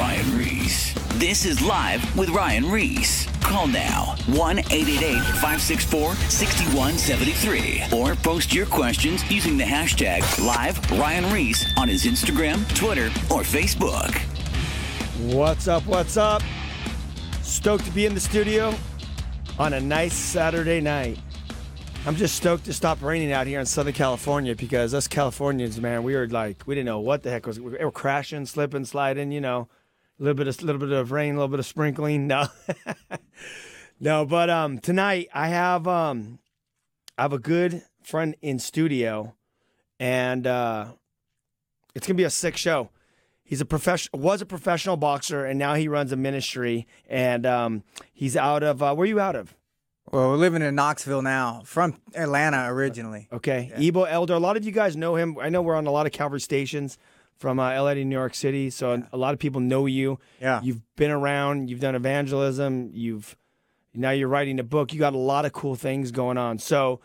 Ryan Ries. This is Live with Ryan Ries. Call now 1 888 564 6173 or post your questions using the hashtag Live Ryan Ries on his Instagram, Twitter, or Facebook. What's up? What's up? Stoked to be in the studio on a nice Saturday night. I'm just stoked to stop raining out here in Southern California because us Californians, man, we were like, we didn't know what the heck was. We were crashing, slipping, sliding. You know, a little bit of little bit of rain, a little bit of sprinkling. No, no. But um, tonight I have um, I have a good friend in studio, and uh, it's gonna be a sick show. He's a professional, was a professional boxer, and now he runs a ministry. And um, he's out of uh, where are you out of? Well, we're living in Knoxville now, from Atlanta originally. Okay, Ebo Elder. A lot of you guys know him. I know we're on a lot of Calvary stations from uh, LA to New York City, so a lot of people know you. Yeah. You've been around. You've done evangelism. You've now you're writing a book. You got a lot of cool things going on. So,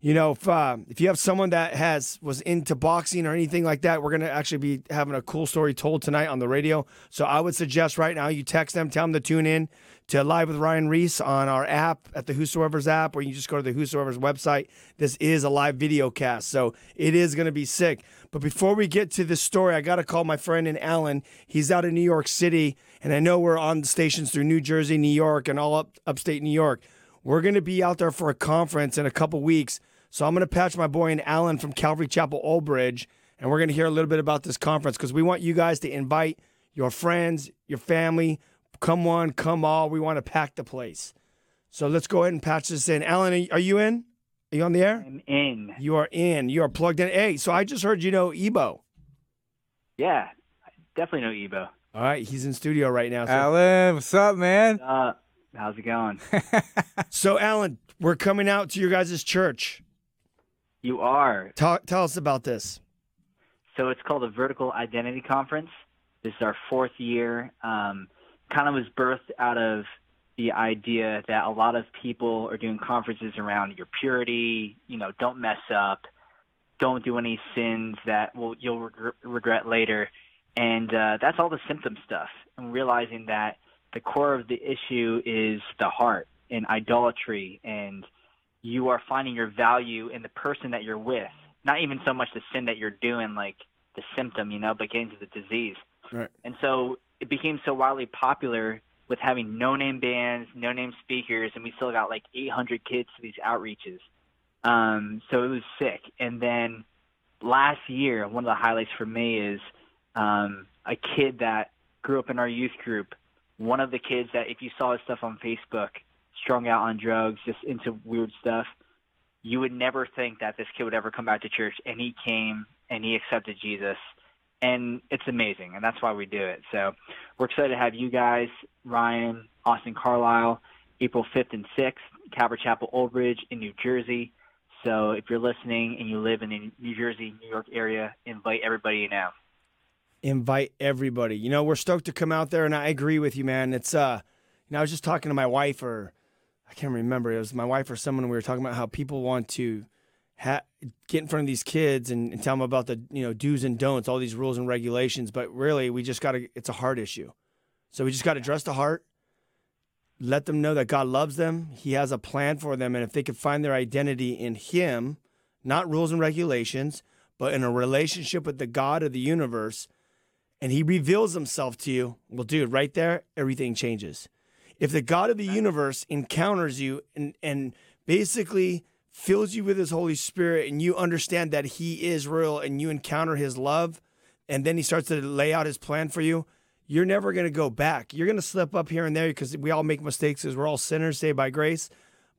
you know, if uh, if you have someone that has was into boxing or anything like that, we're gonna actually be having a cool story told tonight on the radio. So I would suggest right now you text them, tell them to tune in to Live with Ryan Ries on our app at the Whosoever's app, or you just go to the Whosoever's website. This is a live video cast, so it is going to be sick. But before we get to this story, I got to call my friend in Alan. He's out in New York City, and I know we're on stations through New Jersey, New York, and all up upstate New York. We're going to be out there for a conference in a couple weeks. So I'm going to patch my boy in Alan from Calvary Chapel Old Bridge, and we're going to hear a little bit about this conference because we want you guys to invite your friends, your family, come one, come all. We want to pack the place. So let's go ahead and patch this in. Alan, are you in? Are you on the air? I'm in. You are in. You are plugged in. Hey, so I just heard you know Ebo. Yeah, I definitely know Ebo. All right, he's in studio right now. So, Alan, what's up, man? Uh, how's it going? so Alan, we're coming out to your guys' church. you are. Tell, tell us about this. So it's called the Vertical Identity Conference. This is our fourth year. Um, kind of was birthed out of the idea that a lot of people are doing conferences around your purity. You know, don't mess up, don't do any sins that will you'll regr- regret later, and uh, that's all the symptom stuff. And realizing that the core of the issue is the heart and idolatry, and you are finding your value in the person that you're with, not even so much the sin that you're doing, like the symptom, you know, but getting to the disease. Right. And so it became so wildly popular with having no name bands, no name speakers, and we still got like 800 kids to these outreaches. Um, so it was sick. And then last year, one of the highlights for me is um, a kid that grew up in our youth group. One of the kids that, if you saw his stuff on Facebook, strung out on drugs, just into weird stuff, you would never think that this kid would ever come back to church. And he came and he accepted Jesus and it's amazing, and that's why we do it. So we're excited to have you guys, Ryan, Austin Carlile, April 5th and 6th, Calvary Chapel Old Bridge in New Jersey. So if you're listening and you live in the New Jersey, New York area, invite everybody know. invite everybody. You know, we're stoked to come out there, and I agree with you, man. It's uh, you know, I was just talking to my wife, or I can't remember. It was my wife or someone. We were talking about how people want to ha- get in front of these kids and, and tell them about the you know do's and don'ts, all these rules and regulations. But really, we just got to. It's a heart issue, so we just got to address the heart. Let them know that God loves them. He has a plan for them, and if they can find their identity in Him, not rules and regulations, but in a relationship with the God of the universe, and he reveals himself to you, well, dude, right there, everything changes. If the God of the universe encounters you and, and basically fills you with his Holy Spirit and you understand that he is real and you encounter his love, and then he starts to lay out his plan for you, you're never going to go back. You're going to slip up here and there because we all make mistakes because we're all sinners saved by grace.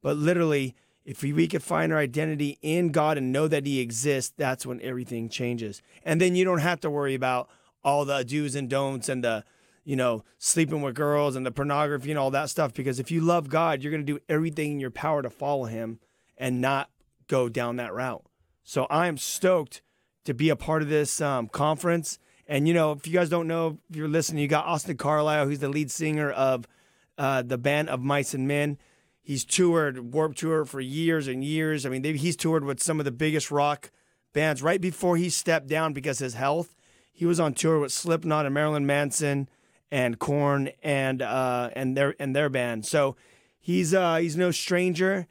But literally, if we, could find our identity in God and know that He exists, that's when everything changes. And then you don't have to worry about all the do's and don'ts and the, you know, sleeping with girls and the pornography and all that stuff. Because if you love God, you're going to do everything in your power to follow Him and not go down that route. So I am stoked to be a part of this um, conference. And you know, if you guys don't know, if you're listening, you got Austin Carlile, who's the lead singer of uh, the band of Mice and Men. He's toured Warped Tour for years and years. I mean, they, he's toured with some of the biggest rock bands. Right before he stepped down because his health, he was on tour with Slipknot and Marilyn Manson and Korn and uh, and their and their band. So he's uh, he's no stranger.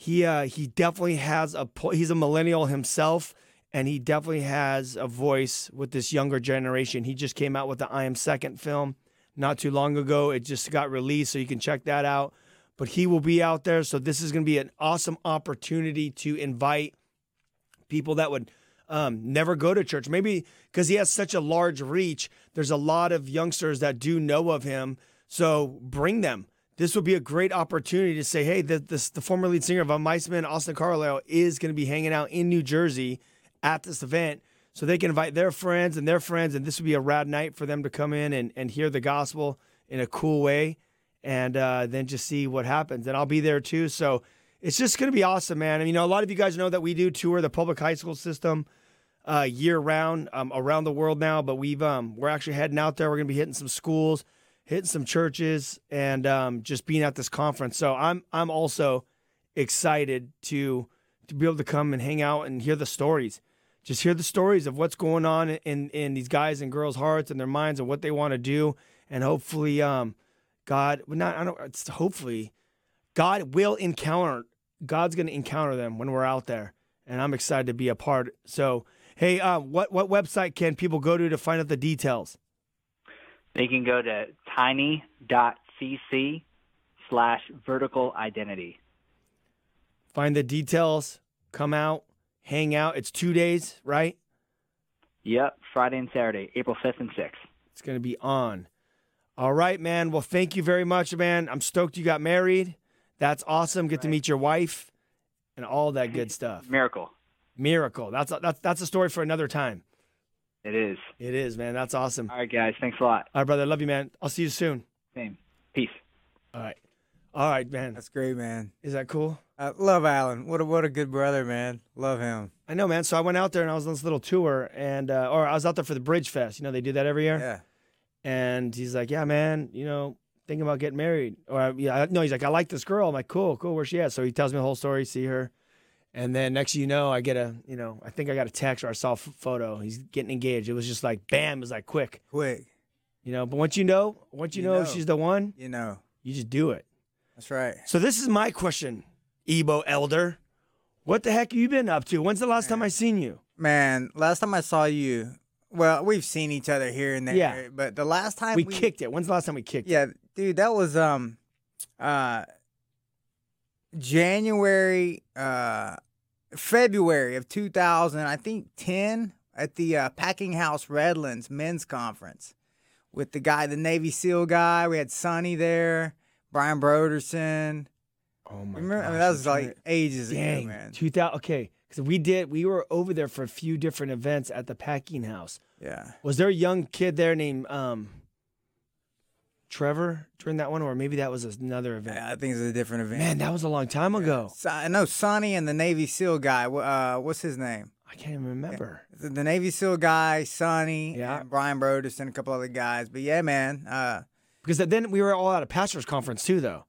He uh, he definitely has a he's a millennial himself, and he definitely has a voice with this younger generation. He just came out with the I Am Second film not too long ago. It just got released, so you can check that out. But he will be out there, so this is going to be an awesome opportunity to invite people that would um, never go to church. Maybe because he has such a large reach, there's a lot of youngsters that do know of him. So bring them. This would be a great opportunity to say, hey, the, the former lead singer of Unmiceman, Austin Carlile, is going to be hanging out in New Jersey at this event. So they can invite their friends and their friends, and this would be a rad night for them to come in and, and hear the gospel in a cool way and uh, then just see what happens. And I'll be there too. So it's just going to be awesome, man. And, you know, a lot of you guys know that we do tour the public high school system uh, year round um, around the world now, but we've um, we're actually heading out there. We're going to be hitting some schools, hitting some churches, and um, just being at this conference. So I'm I'm also excited to to be able to come and hang out and hear the stories. Just hear the stories of what's going on in in these guys and girls' hearts and their minds and what they want to do, and hopefully, um, God, not I don't. It's hopefully, God will encounter. God's going to encounter them when we're out there, and I'm excited to be a part. So, hey, uh, what what website can people go to to find out the details? They can go to tiny.cc slash vertical identity. Find the details. Come out, hang out. It's two days, right? Yep, Friday and Saturday, April 5th and 6th. It's going to be on. All right, man. Well, thank you very much, man. I'm stoked you got married. That's awesome. Get to meet your wife and all that good stuff. Miracle. Miracle. That's a, that's that's a story for another time. It is. It is, man. That's awesome. All right, guys. Thanks a lot. All right, brother. Love you, man. I'll see you soon. Same. Peace. All right. All right, man. That's great, man. Is that cool? I love Alan. What a what a good brother, man. Love him. I know, man. So I went out there and I was on this little tour, and uh, or I was out there for the Bridge Fest. You know, they do that every year. Yeah. And he's like, "Yeah, man. You know, thinking about getting married." Or yeah, no, he's like, "I like this girl." I'm like, "Cool, cool. Where's she at?" So he tells me the whole story. See her, and then next you know, I get a, you know, I think I got a text or I saw a photo. He's getting engaged. It was just like, bam. It was like quick, Quick. you know. But once you know, once you, You know, know. she's the one, You know. you just do it. That's right. So this is my question, Ebo Elder. What the heck have you been up to? When's the last time I seen you? Man, last time I saw you, well, we've seen each other here and there. Yeah. But the last time We kicked it. When's the last time we kicked it? Yeah, dude, that was um uh January uh February of 2000, I think 10 at the uh, Packing House Redlands men's conference with the guy, the Navy SEAL guy. We had Sonny there, Brian Brodersen. Oh my Remember? I mean, that was like ages to- ago, dang, man. 2000. Okay, because we did. We were over there for a few different events at the packing house. Yeah. Was there a young kid there named um, Trevor during that one, or maybe that was another event? I think it's a different event. Man, that was a long time ago. So, I know Sonny and the Navy SEAL guy. Uh, what's his name? I can't even remember. the, the Navy SEAL guy, Sonny, Yeah. and Brian Brodersen, and a couple other guys. But yeah, man. Uh, Because then we were all at a pastors conference too, though.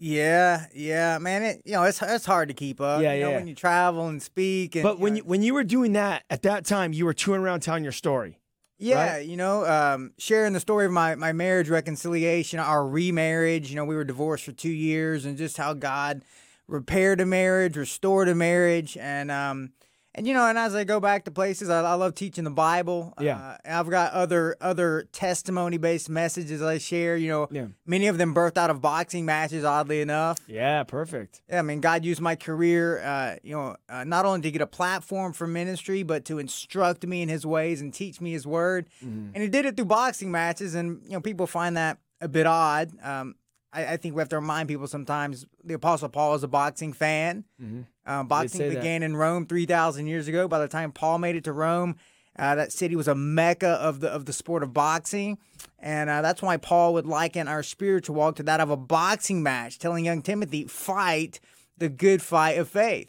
yeah, yeah, man. It you know it's it's hard to keep up. Yeah, you know, yeah. When you travel and speak, and But when know, you when you were doing that at that time, you were touring around telling your story. Yeah, right? you know, um, sharing the story of my my marriage reconciliation, our remarriage. You know, we were divorced for two years, and just how God repaired a marriage, restored a marriage, and um. And you know, and as I go back to places, I, I love teaching the Bible. Yeah. Uh, I've got other other testimony based messages I share. You know, Yeah. many of them birthed out of boxing matches. Oddly enough, Yeah, perfect. yeah, I mean, God used my career, uh, you know, uh, not only to get a platform for ministry, but to instruct me in His ways and teach me His word. Mm-hmm. And He did it through boxing matches, and you know, people find that a bit odd. Um, I, I think we have to remind people sometimes the Apostle Paul is a boxing fan. Uh, boxing say that. began in Rome three thousand years ago. By the time Paul made it to Rome, uh, that city was a mecca of the of the sport of boxing, and uh, that's why Paul would liken our spiritual walk to that of a boxing match, telling young Timothy, "Fight the good fight of faith."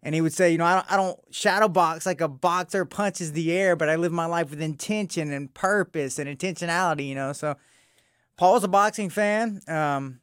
And he would say, you know, I don't, I don't shadow box like a boxer punches the air, but I live my life with intention and purpose and intentionality. You know, so Paul's a boxing fan. Um,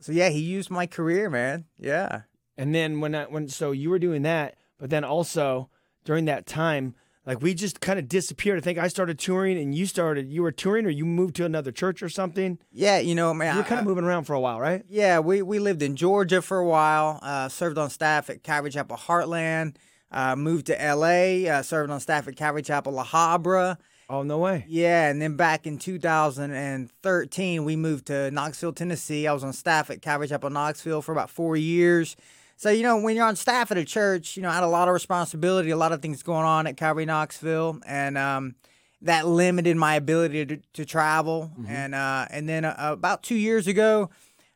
so yeah, he used my career, man. Yeah. And then when I when so you were doing that, but then also during that time, like we just kind of disappeared. I think I started touring and you started. You were touring, or you moved to another church or something. Yeah, you know, man. You were kind I- of moving around for a while, right? Yeah, we, we lived in Georgia for a while. Uh, served on staff at Calvary Chapel Heartland. Uh, moved to L.A. Uh, served on staff at Calvary Chapel La Habra. Oh no way. Yeah, and then back in 2013, we moved to Knoxville, Tennessee. I was on staff at Calvary Chapel Knoxville for about four years. So, you know, when you're on staff at a church, you know, I had a lot of responsibility, a lot of things going on at Calvary Knoxville, and um, that limited my ability to, to travel. And uh, and then uh, about two years ago,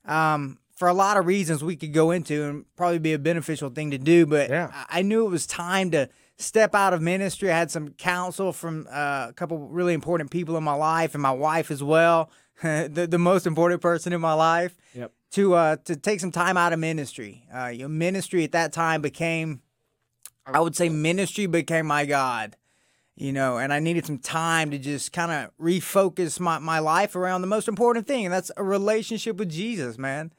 um, for a lot of reasons we could go into and probably be a beneficial thing to do, but Yeah. I I knew it was time to step out of ministry. I had some counsel from uh, a couple really important people in my life and my wife as well, the, the most important person in my life, Yep. To uh, to take some time out of ministry. Uh, you know, ministry at that time became, I would say, ministry became my God. You know, and I needed some time to just kind of refocus my, my life around the most important thing, and that's a relationship with Jesus, man.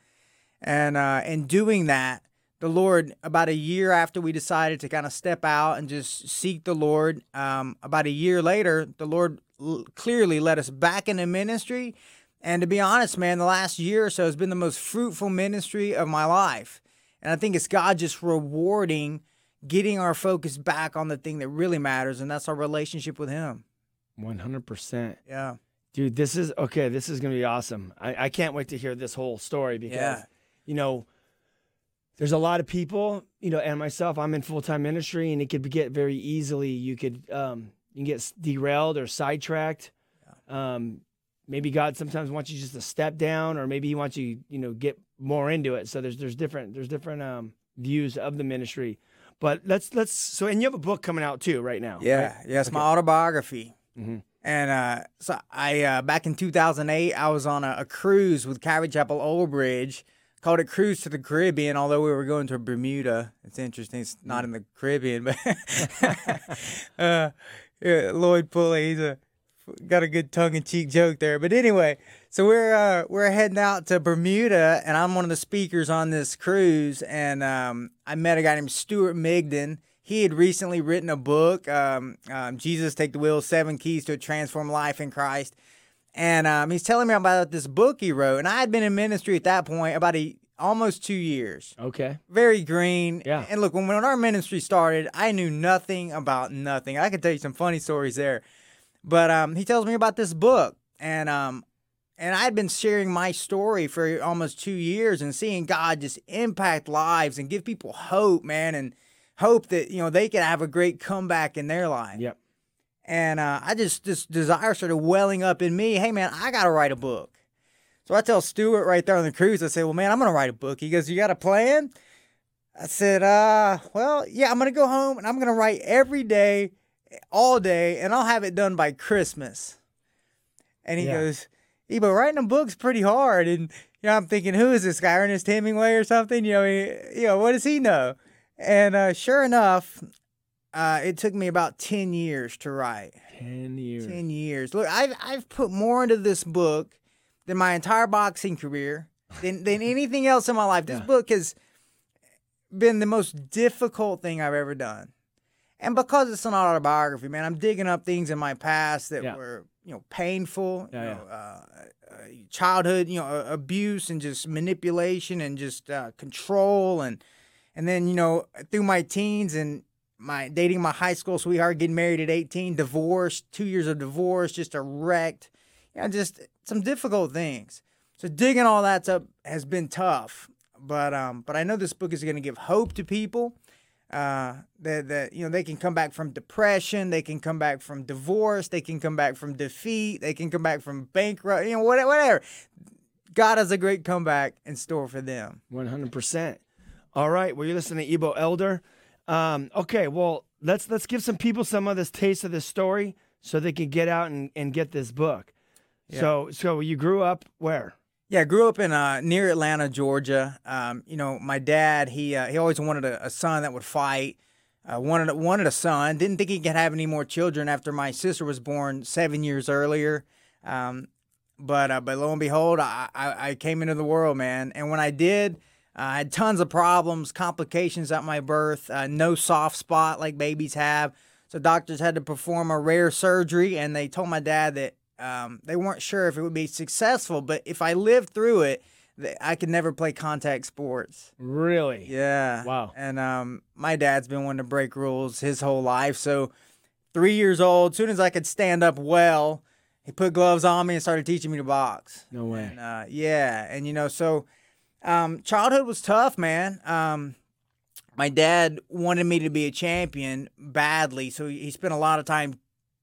And uh, in doing that, the Lord, about a year after we decided to kind of step out and just seek the Lord, um, about a year later, the Lord l- clearly led us back into ministry. And to be honest, man, the last year or so has been the most fruitful ministry of my life. And I think it's God just rewarding getting our focus back on the thing that really matters, and that's our relationship with Him. One hundred percent. Yeah. Dude, this is okay. This is gonna be awesome. I, I can't wait to hear this whole story because Yeah. you know there's a lot of people, you know, and myself. I'm in full time ministry, and it could get very easily. You could um, you can get derailed or sidetracked. Um, maybe God sometimes wants you just to step down, or maybe He wants you, you know, get more into it. So there's there's different there's different um, views of the ministry. But let's let's so and you have a book coming out too right now. Yeah, right? yeah, it's my autobiography. Mhm. And uh, so I uh, back in 2008, I was on a, a cruise with Calvary Chapel Old Bridge. Called it Cruise to the Caribbean, although we were going to Bermuda. It's interesting. It's not in the Caribbean, but uh, yeah, Lloyd Pulley, he's a got a good tongue-in-cheek joke there. But anyway, so we're uh, we're heading out to Bermuda, and I'm one of the speakers on this cruise. And um, I met a guy named Stuart Migden. He had recently written a book, um, um, "Jesus Take the Wheel: Seven Keys to a Transformed Life in Christ." And um, he's telling me about this book he wrote, and I had been in ministry at that point about a almost two years Okay. very green. Yeah. And look, when, when our ministry started, I knew nothing about nothing. I could tell you some funny stories there. But um, he tells me about this book, and um, and I had been sharing my story for almost two years and seeing God just impact lives and give people hope, man, and hope that you know they could have a great comeback in their life. Yep. And uh, I just this desire started welling up in me. Hey, man, I gotta write a book. So I tell Stuart right there on the cruise, I say, well, man, I'm gonna write a book. He goes, you got a plan? I said, uh, well, yeah, I'm gonna go home and I'm gonna write every day, all day, and I'll have it done by Christmas. And he Yeah. goes, yeah, but writing a book's pretty hard. And you know, I'm thinking, who is this guy, Ernest Hemingway or something? You know, he, you know, what does he know? And uh, sure enough, uh, it took me about ten years to write. Ten years. 10 years. Look, I've, I've put more into this book than my entire boxing career, than, than anything else in my life. This Yeah. book has been the most difficult thing I've ever done. And because it's an autobiography, man, I'm digging up things in my past that Yeah. were, you know, painful, Yeah, you know, uh, uh, childhood, you know, uh, abuse and just manipulation and just uh, control and and then you know through my teens and my dating my high school sweetheart, getting married at 18, divorced, two years of divorce, just a wrecked, you know, just some difficult things. So digging all that up has been tough, but um, but I know this book is going to give hope to people. Uh, that that you know they can come back from depression, they can come back from divorce, they can come back from defeat, they can come back from bankrupt, you know, whatever. whatever. God has a great comeback in store for them. One hundred percent. All right. Well, you're listening to Ebo Elder. Um, okay. Well, let's let's give some people some of this taste of this story so they can get out and, and get this book. So so you grew up where? Yeah, I grew up in uh, near Atlanta, Georgia. Um, you know, my dad he uh, he always wanted a, a son that would fight. Uh, wanted wanted a son. Didn't think he could have any more children after my sister was born seven years earlier. Um, but uh, but lo and behold, I, I I came into the world, man. And when I did, uh, I had tons of problems, complications at my birth. Uh, no soft spot like babies have. So doctors had to perform a rare surgery, and they told my dad that um, they weren't sure if it would be successful, but if I lived through it, I could never play contact sports. Really? Yeah. Wow. And um, my dad's been wanting to break rules his whole life. So, three years old, soon as I could stand up well, he put gloves on me and started teaching me to box. No way. And uh, yeah, and you know, so um, childhood was tough, man. Um, my dad wanted me to be a champion badly, so he spent a lot of time,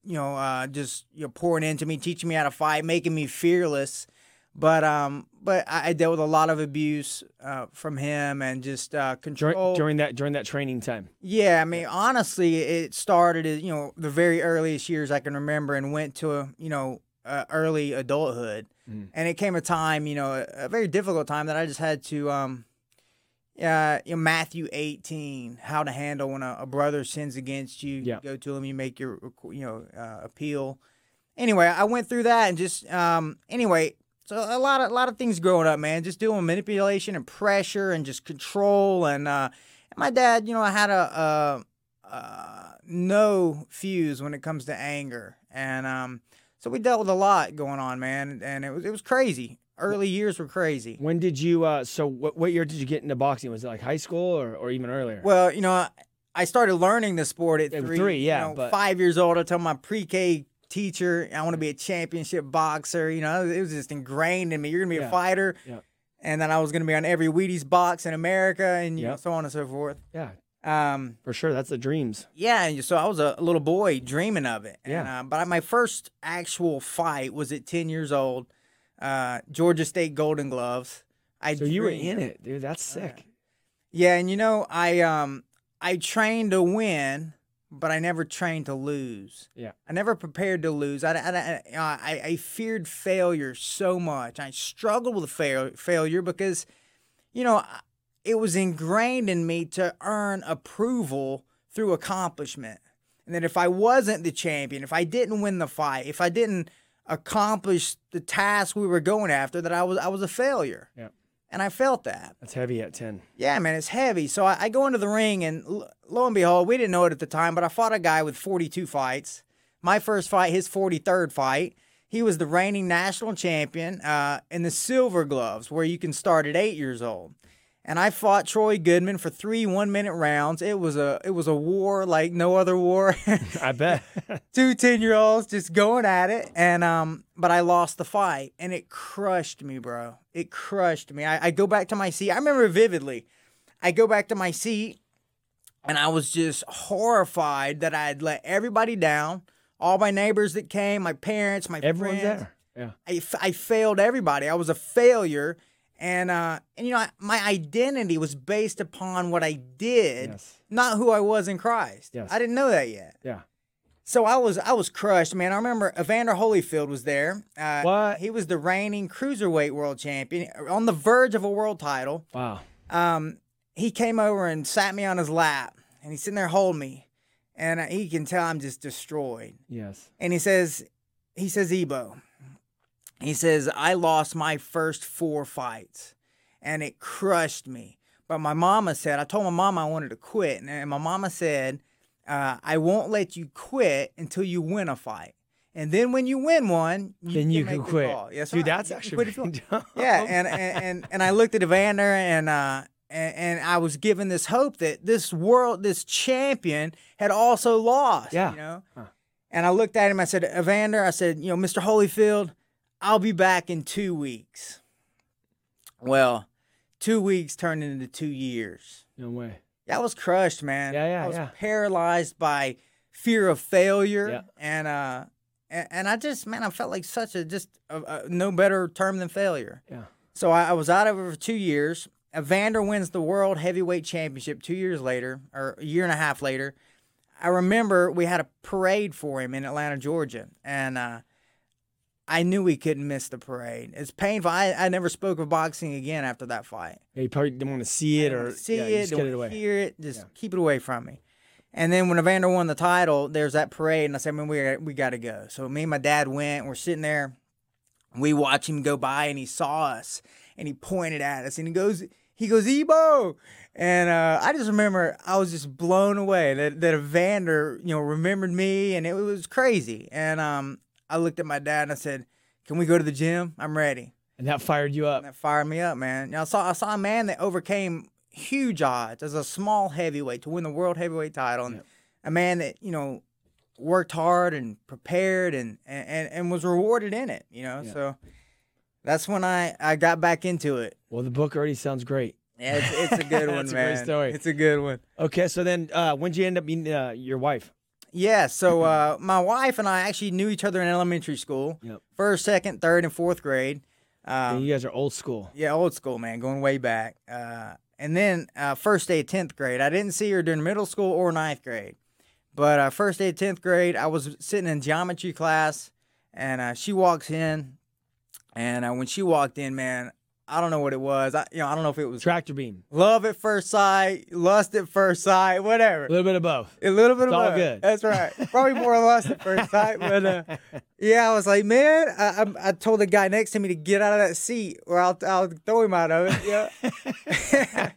you know, uh, just you know pouring into me, teaching me how to fight, making me fearless. But um, but I, I dealt with a lot of abuse uh, from him and just uh, control. During, during that during that training time. Yeah, I mean, honestly, it started you know the very earliest years I can remember, and went to a you know uh, early adulthood, Mhm. and it came a time, you know, a, a very difficult time that I just had to, um, uh, you know, Matthew eighteen, how to handle when a, a brother sins against you. Yeah. You go to him, you make your you know uh, appeal. Anyway, I went through that and just um, anyway. So a lot of a lot of things growing up, man. Just doing manipulation and pressure and just control and uh, my dad, you know, I had a, a, uh no fuse when it comes to anger, and um, so we dealt with a lot going on, man, and it was it was crazy. Early years were crazy. When did you? Uh, so what what year did you get into boxing? Was it like high school or, or even earlier? Well, you know, I- I started learning the sport at At three. three, you yeah, know, but- five years old. I told my pre-K teacher I want to be a championship boxer. You know, it was just ingrained in me. You're gonna be Yeah. a fighter, Yeah. and then I was gonna be on every Wheaties box in America, and you know, so on and so forth. yeah, Um, for sure. That's the dreams. Yeah, and so I was a little boy dreaming of it. And, Yeah. uh, but my first actual fight was at 10 years old, uh, Georgia State Golden Gloves. I So you were in it, dude. That's sick. Yeah, and you know, I um I trained to win, but I never trained to lose. Yeah. I never prepared to lose. I, I, I, I, I feared failure so much. I struggled with fail, failure because, you know, it was ingrained in me to earn approval through accomplishment. And that if I wasn't the champion, if I didn't win the fight, if I didn't accomplish the task we were going after, that I was I was a failure. Yeah. And I felt that. That's heavy at ten. Yeah, man, it's heavy. So I, I go into the ring, and l- lo and behold, we didn't know it at the time, but I fought a guy with 42 fights. My first fight, his 43rd fight. He was the reigning national champion uh, in the silver gloves, where you can start at eight years old. And I fought Troy Goodman for three one-minute rounds. It was a it was a war like no other war. I bet. Two 10-year-olds just going at it, and um, but I lost the fight, and it crushed me, bro. It crushed me. I, I go back to my seat. I remember vividly. I go back to my seat and I was just horrified that I had let everybody down. All my neighbors that came, my parents, my Everyone's friends. there. Yeah. I failed everybody. I was a failure. And, uh, and you know, I, my identity was based upon what I did, Yes. not who I was in Christ. Yes. I didn't know that yet. Yeah. So I was I was crushed, man. I remember Evander Holyfield was there. Uh, What? He was the reigning cruiserweight world champion, on the verge of a world title Wow. um, he came over and sat me on his lap, and he's sitting there holding me, and he can tell I'm just destroyed. Yes. And he says, he says, Ebo, he says, I lost my first four fights, and it crushed me. But my mama said, I told my mama I wanted to quit, and- my mama said, uh, I won't let you quit until you win a fight. And then when you win one, you Then you make can quit. call. Yes, Dude, right. that's You can actually quit if you pretty want. dumb. Yeah, and, and and and I looked at Evander and uh and, and I was given this hope that this world, this champion, had also lost. Yeah. you know. Huh. And I looked at him. I said, Evander, I said, you know, Mr. Holyfield, I'll be back in two weeks. Well, two weeks turned into two years. No way. I was crushed, man. Yeah, yeah, I was yeah. paralyzed by fear of failure, Yeah. and uh, and, and I just, man, I felt like such a just a, a, no better term than failure. Yeah. So I, I was out of it for two years. Evander wins the world heavyweight championship two years later, or a year and a half later. I remember we had a parade for him in Atlanta, Georgia, and uh, I knew we couldn't miss the parade. It's painful. I, I never spoke of boxing again after that fight. Yeah, you probably didn't want to see it or see yeah, it, just don't get it away. hear it, just Yeah. keep it away from me. And then when Evander won the title, there's that parade, and I said, "Man, we we got to go." So me and my dad went. We're sitting there. We watch him go by, and he saw us, and he pointed at us, and he goes, He goes, Ebo. And uh, I just remember I was just blown away that, that Evander, you know, remembered me and it was crazy. And um, I looked at my dad and I said, Can we go to the gym? I'm ready. And that fired you up. And that fired me up, man. Now, I saw I saw a man that overcame huge odds as a small heavyweight to win the world heavyweight title, and a man that you know worked hard and prepared and and, and was rewarded in it. You know, so that's when I I got back into it. Well, the book already sounds great. Yeah, it's, it's a good one, That's a man. great story. It's a good one. Okay, so then uh, when did you end up meeting uh, your wife? Yeah, so uh, my wife and I actually knew each other in elementary school. Yep. First, second, third, and fourth grade. Um, you guys are old school. Yeah, old school, man, going way back. Uh, and then uh, first day of 10th grade, I didn't see her during middle school or ninth grade. But uh, first day of 10th grade, I was sitting in geometry class, and uh, she walks in. And uh, when she walked in, man, I don't know what it was. I, you know, I don't know if it was Tractor beam. love at first sight, lust at first sight, whatever. A little bit of both. A little bit It's of all both. good. That's right. Probably more lust at first sight, but uh, yeah, I was like, man, I, I, I told the guy next to me to get out of that seat, or I'll I'll throw him out of it. Yeah.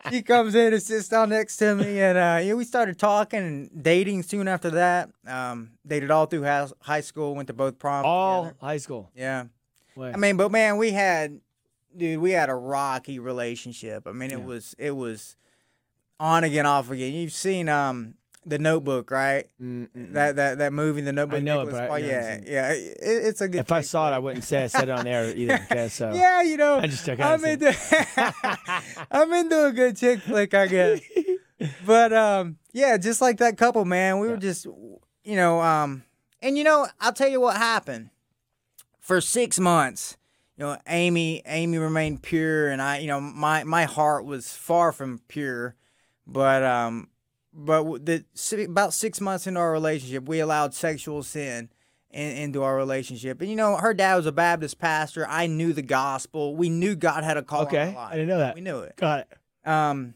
he comes in and sits down next to me, and uh, yeah, we started talking and dating soon after that. Um, dated all through high, high school, went to both proms. All together. high school. yeah. I mean, but man, we had, dude, we had a rocky relationship. I mean, it Yeah. was it was on again, off again. You've seen um the Notebook, right? Mm-mm. That that that movie, The Notebook. I know it, but I- yeah, yeah, it. yeah. It, it's a good. if I saw it, I wouldn't say I said it on air either. Okay, so yeah, you know, I just took I'm into I'm into a good chick flick, I guess. but um, yeah, just like that couple, man, we were just, you know, um, and you know, I'll tell you what happened. For six months, you know, Amy, Amy remained pure, and I, you know, my my heart was far from pure, but um, but the about six months into our relationship, we allowed sexual sin in, into our relationship. And you know, her dad was a Baptist pastor. I knew the gospel. We knew God had a call. Okay. I didn't know that. We knew it. Got it. Um,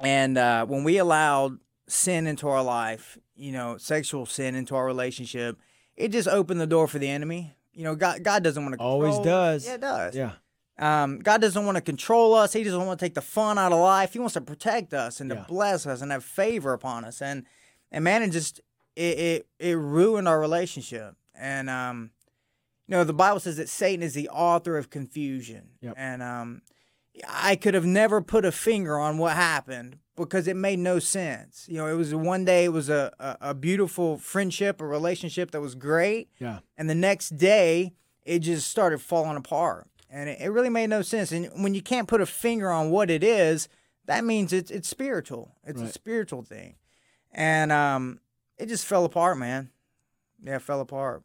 and uh, when we allowed sin into our life, you know, sexual sin into our relationship, it just opened the door for the enemy. You know, God, God doesn't want to Always does. Yeah, it does. Yeah. Um, God doesn't want to control us. He doesn't want to take the fun out of life. He wants to protect us and to Yeah. bless us and have favor upon us. And and man, it just it it, it ruined our relationship. And um, you know, the Bible says that Satan is the author of confusion. Yep. And um, I could have never put a finger on what happened because it made no sense. You know, it was one day it was a, a, a beautiful friendship, a relationship that was great. Yeah. and the next day it just started falling apart. And it, it really made no sense. And when you can't put a finger on what it is that means it's it's spiritual. It's a spiritual thing. And um it just fell apart man. Yeah it fell apart.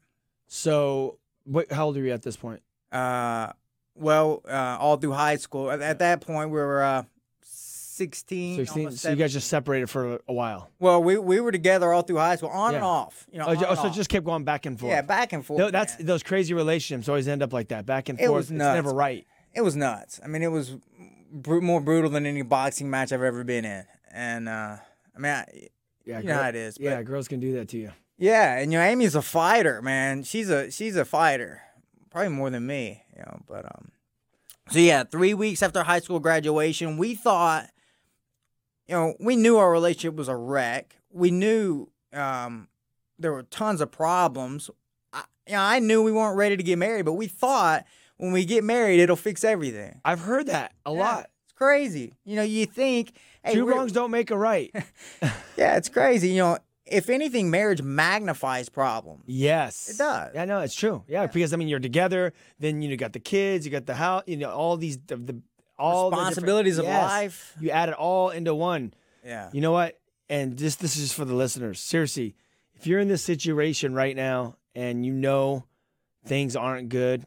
So, what? How old are you at this point? uh well uh all through high school. At, at that point we were uh 16, 16. almost So you guys just separated for a while. well we, we were together all through high school on and off you know Oh, so off. just kept going back and forth. yeah back and forth No, that's man. those crazy relationships always end up like that, back and It forth. was It's never right. it was nuts. I mean, it was br- more brutal than any boxing match I've ever been in. And uh, I mean, I, Yeah, you know how it is. But yeah, yeah, girls can do that to you. yeah, and you know, Amy's a fighter, man. She's a she's a fighter, probably more than me. You know, but um, so yeah, three weeks after high school graduation, we thought, you know, we knew our relationship was a wreck. We knew um, there were tons of problems. I, you know, I knew we weren't ready to get married, but we thought when we get married, it'll fix everything. I've heard that a Yeah, lot. It's crazy. You know, you think, hey, Two wrongs don't make a right. Yeah, it's crazy. You know, if anything, marriage magnifies problems. yes, It does. Yeah, no, it's true. Yeah, because I mean, you're together. Then you know, got the kids, you got the house, you know, all these the, the all the different- Responsibilities of Yes. life. You add it all into one. Yeah. You know what? And this this is for the listeners. Seriously, if you're in this situation right now and you know things aren't good,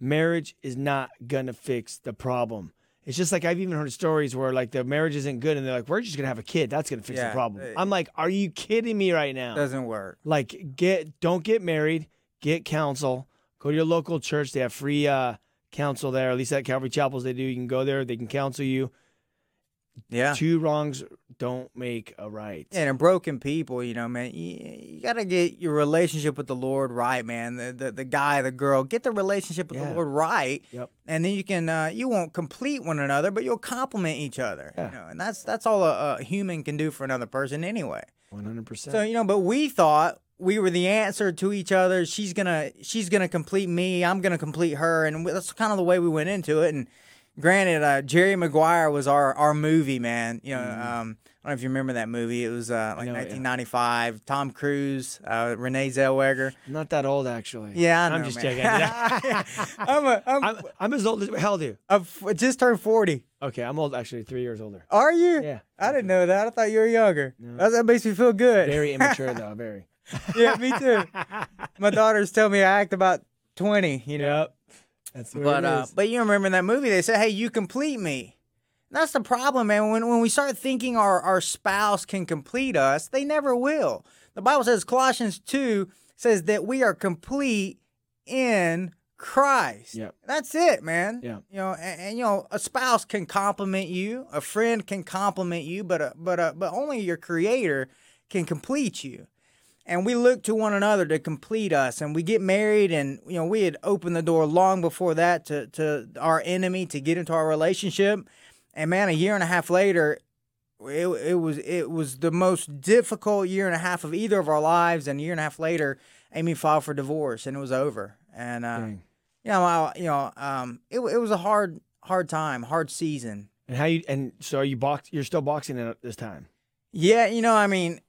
marriage is not gonna fix the problem. It's just like I've even heard stories where like the marriage isn't good and they're like, we're just gonna have a kid. That's gonna fix Yeah, the problem. I'm like, are you kidding me right now? Doesn't work. like get don't get married, get counsel. Go to your local church. They have free uh, counsel there. At least at Calvary Chapels they do. You can go there. They can counsel you. Yeah. Two wrongs don't make a right. And a broken people, you know, man, you, you got to get your relationship with the Lord right, man. The, the the guy, the girl, get the relationship with Yeah. the Lord right. Yep. And then you can uh, you won't complete one another, but you'll complement each other. Yeah. You know, and that's that's all a, a human can do for another person anyway. One hundred percent. So you know, but we thought we were the answer to each other. She's gonna she's gonna complete me. I'm gonna complete her, and that's kind of the way we went into it. And granted, uh, Jerry Maguire was our our movie man. You know, um, I don't know if you remember that movie. It was uh, like know it, yeah. 1995. Tom Cruise, uh, Renee Zellweger. Not that old actually. Yeah, I know, I'm just man. joking. I'm a, I'm, I'm, I'm as old as how old are you? I'm just turned 40. Okay, I'm old actually, three years older. Are you? Yeah. I didn't know that. I thought you were younger. That, that makes me feel good. Very immature though, very. yeah, me too. My daughters tell me I act about 20, you know. Yep. That's what But it uh, but you remember in that movie they said, "Hey, you complete me." That's the problem, man. When when we start thinking our our spouse can complete us, they never will. The Bible says Colossians two says that we are complete in Christ. Yep. That's it, man. Yeah. You know, and, and, you know, a spouse can compliment you, a friend can compliment you, but uh, but uh, but only your Creator can complete you and we look to one another to complete us. And we get married and you know we had opened the door long before that to, to our enemy to get into our relationship. And man a year and a half later it, it was it was the most difficult year and a half of either of our lives. And a year and a half later amy filed for divorce and it was over. And uh, you know I, you know um, it, it was a hard hard time hard season. And how you and so are you box? You're still boxing at this time. yeah you know i mean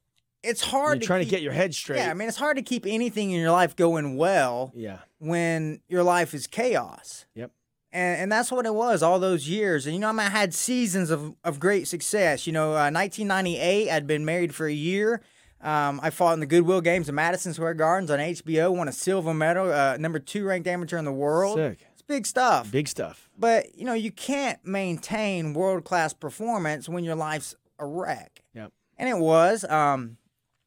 it's hard You're to trying keep, to get your head straight. yeah i mean it's hard to keep anything in your life going well Yeah. when your life is chaos. Yep. And, and that's what it was all those years. And, you know, I, mean, I had seasons of, of great success. You know, uh, 1998, I'd been married for a year. Um, I fought in the Goodwill Games of Madison Square Gardens on HBO, won a silver medal, uh, number two ranked amateur in the world. Sick. It's big stuff. Big stuff. But, you know, you can't maintain world class performance when your life's a wreck. Yep. And it was. Um,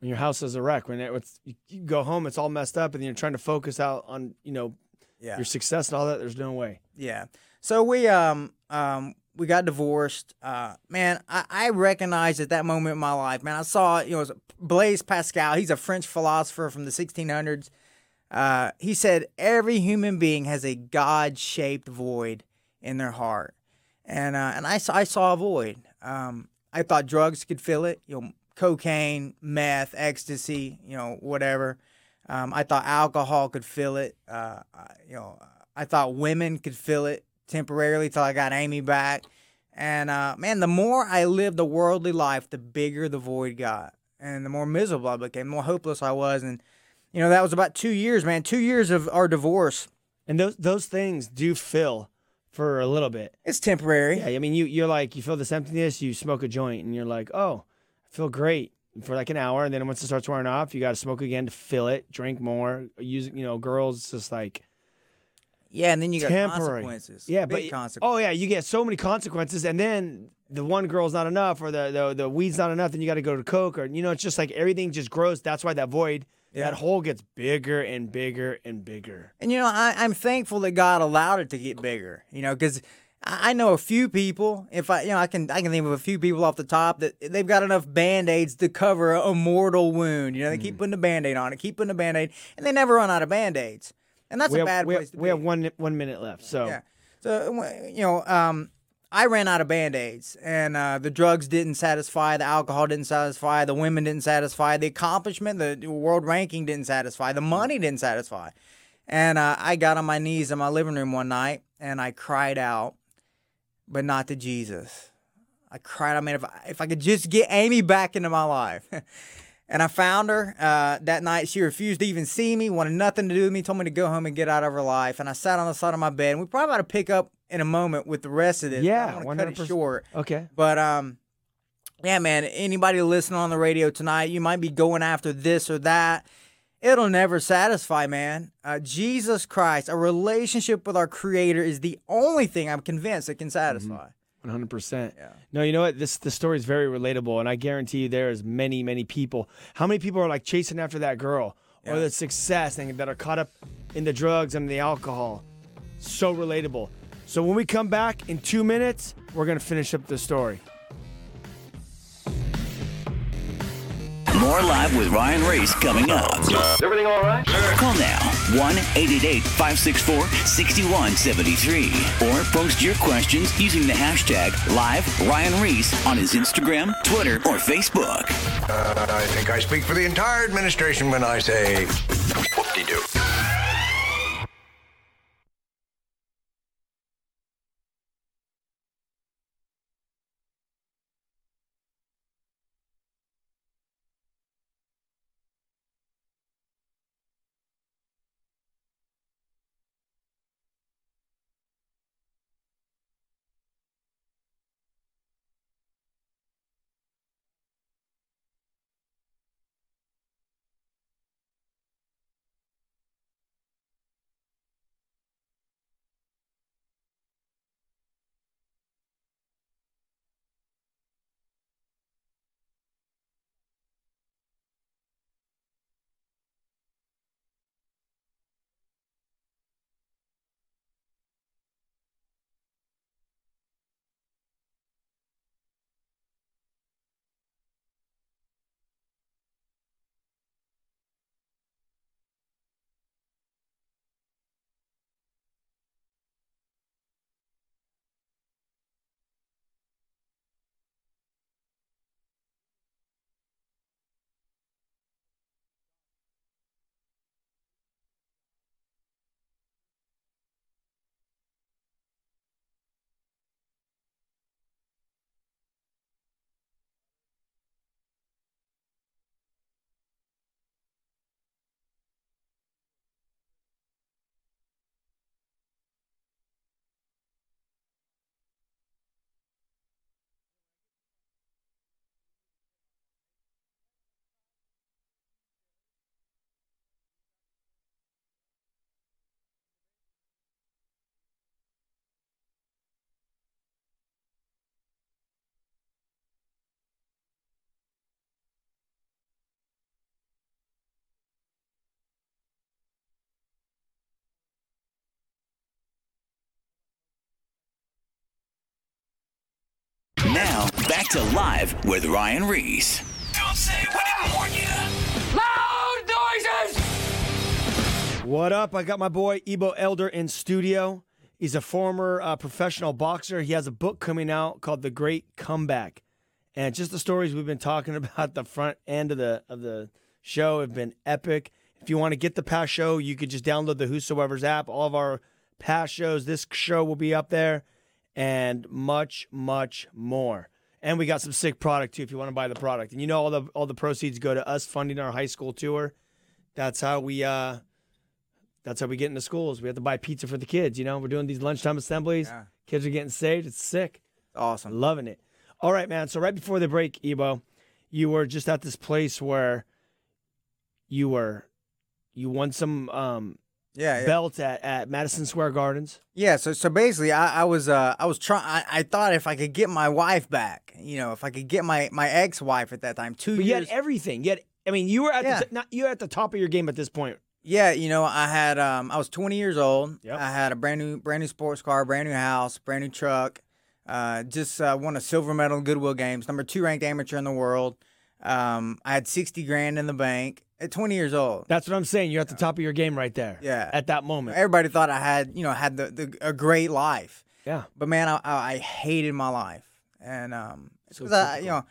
When your house is a wreck, when it, it's, you, go home, it's all messed up, and you're trying to focus out on you know yeah. your success and all that. There's no way. Yeah. So we um um we got divorced. Uh man, I, I recognized at that moment in my life, man, I saw, you know, Blaise Pascal, he's a French philosopher from the 1600s. Uh, he said every human being has a God-shaped void in their heart. And uh, and I saw, I saw a void. Um, I thought drugs could fill it, you know, cocaine, meth, ecstasy, you know, whatever. Um, I thought alcohol could fill it. Uh, you know, I thought women could fill it temporarily till I got Amy back. And uh, man, the more I lived a worldly life, the bigger the void got, and the more miserable I became, the more hopeless I was. And you know, that was about two years, man. Two years of our divorce. And those those things do fill for a little bit. It's temporary. Yeah, I mean, you you're like you feel this emptiness. You smoke a joint, and you're like, oh, feel great for like an hour, and then once it starts wearing off, you got to smoke again to fill it, drink more, use you know, girls just like Yeah, and then you got consequences. Yeah, Big but consequences. oh yeah, you get so many consequences, and then the one girl's not enough, or the the, the weed's not enough, then you got to go to coke, or you know, it's just like everything just grows. That's why that void, Yeah. that hole gets bigger and bigger and bigger. And you know, I, I'm thankful that God allowed it to get bigger. You know, because I know a few people. If I, you know, I can I can think of a few people off the top that they've got enough band aids to cover a mortal wound. You know, they keep Mm. putting a band aid on it, keep putting a band aid, and they never run out of band aids. And that's we a have, bad we, place have, we be. have one one minute left, so Yeah. So you know, um, I ran out of band aids, and uh, the drugs didn't satisfy, the alcohol didn't satisfy, the women didn't satisfy, the accomplishment, the world ranking didn't satisfy, the money didn't satisfy. And uh, I got on my knees in my living room one night, and I cried out, but not to Jesus. I cried out, man, if I, if I could just get Amy back into my life. And I found her uh, that night. She refused to even see me, wanted nothing to do with me, told me to go home and get out of her life. And I sat on the side of my bed. And we probably ought to pick up in a moment with the rest of this. Yeah, I want to cut it short. okay. But um, yeah, man. Anybody listening on the radio tonight, you might be going after this or that. It'll never satisfy, man. Uh, Jesus Christ, a relationship with our Creator is the only thing I'm convinced that can satisfy. One hundred percent. Yeah. No, you know what? This the story is very relatable, and I guarantee you there is many, many people. How many people are like chasing after that girl or the success and that are caught up in the drugs and the alcohol? So relatable. So when we come back in two minutes, we're gonna finish up the story. More Live with Ryan Ries coming up. Everything all right? Call now 1 888 564 6173 or post your questions using the hashtag Live Ryan Reese on his Instagram, Twitter, or Facebook. Uh, I think I speak for the entire administration when I say whoop-de-doo. Now, back to Live with Ryan Ries. Don't say we didn't warn you. Loud noises! What up? I got my boy Ebo Elder in studio. He's a former uh, professional boxer. He has a book coming out called The Great Comeback, and just the stories we've been talking about the front end of the of the show have been epic. If you want to get the past show, you could just download the Whosoevers app. All of our past shows, this show will be up there, and much, much more. And we got some sick product too. If you want to buy the product, and you know all the all the proceeds go to us funding our high school tour. That's how we uh, that's how we get into schools. We have to buy pizza for the kids. You know, we're doing these lunchtime assemblies. Yeah. Kids are getting saved. It's sick. Awesome. Loving it. All right, man. So right before the break, Ebo, you were just at this place where you were you won some um, Yeah, yeah. belt at, at Madison Square Gardens. Yeah, so so basically, I, I was uh I was trying. I, I thought if I could get my wife back, you know, if I could get my my ex wife at that time, two But you had years. everything. You had, I mean, you were at Yeah. the t- not, you were at the top of your game at this point. yeah, you know, I had um I was 20 years old. Yep. I had a brand new brand new sports car, brand new house, brand new truck. Uh, just uh, won a silver medal in Goodwill Games, number two ranked amateur in the world. Um, I had 60 grand in the bank at 20 years old. That's what I'm saying. You're at the top of your game right there. Yeah. At that moment. Everybody thought I had, you know, had the, the a great life. Yeah. But man, I, I I hated my life, and um, So I, you know,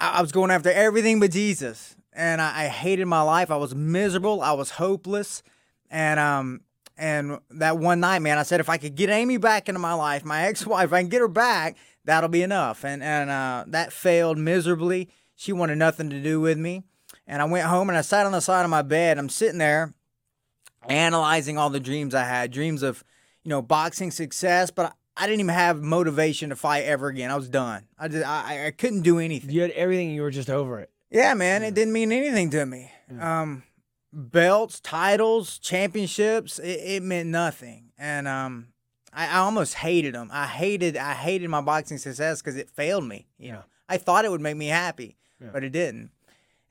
I, I was going after everything but Jesus, and I, I hated my life. I was miserable. I was hopeless, and um, and that one night, man, I said if I could get Amy back into my life, my ex-wife, if I can get her back, that'll be enough. And and uh, that failed miserably. She wanted nothing to do with me, and I went home and I sat on the side of my bed. I'm sitting there analyzing all the dreams I had, dreams of, you know, boxing success, but I didn't even have motivation to fight ever again. I was done. I just, I, I couldn't do anything. You had everything. You were just over it. Yeah, man, it didn't mean anything to me. Um, belts, titles, championships, it, it meant nothing. And um, I, I almost hated them. I hated, I hated my boxing success because it failed me. You know, I thought it would make me happy, but it didn't.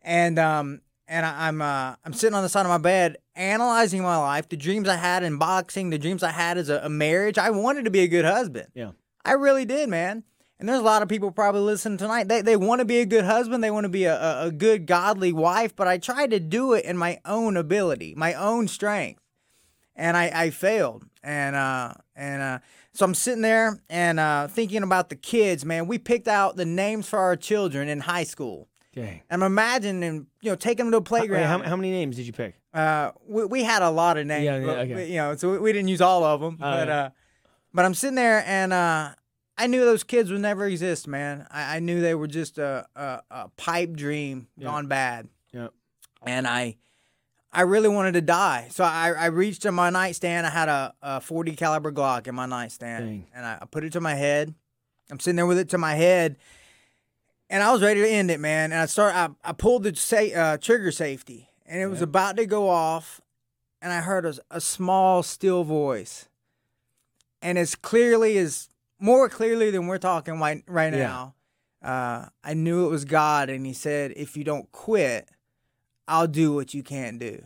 And um, and I, I'm uh, I'm sitting on the side of my bed analyzing my life, the dreams I had in boxing, the dreams I had as a, a marriage. I wanted to be a good husband. Yeah. I really did, man. And there's a lot of people probably listening tonight. They, they want to be a good husband. They want to be a, a, a good, godly wife. But I tried to do it in my own ability, my own strength. And I, I failed. And, uh, and, uh, so I'm sitting there and, uh, thinking about the kids, man. We picked out the names for our children in high school. Dang. I'm imagining, you know, taking them to a playground. how, how many names did you pick? Uh, we, we had a lot of names, Yeah, yeah, but, okay. you know, so we, we didn't use all of them. but uh, but I'm sitting there and uh, I knew those kids would never exist, man. I, I knew they were just a, a, a pipe dream gone bad, Yeah. and I I really wanted to die. So I, I reached in my nightstand. I had a, a 40 caliber Glock in my nightstand, Dang. and I, I put it to my head. I'm sitting there with it to my head, and I was ready to end it, man. And I start, I, I pulled the sa- uh, trigger safety, and it was about to go off, and I heard a, a small, still voice, and as clearly as more clearly than we're talking right right Yeah. now, uh, I knew it was God, and He said, "If you don't quit, I'll do what you can't do.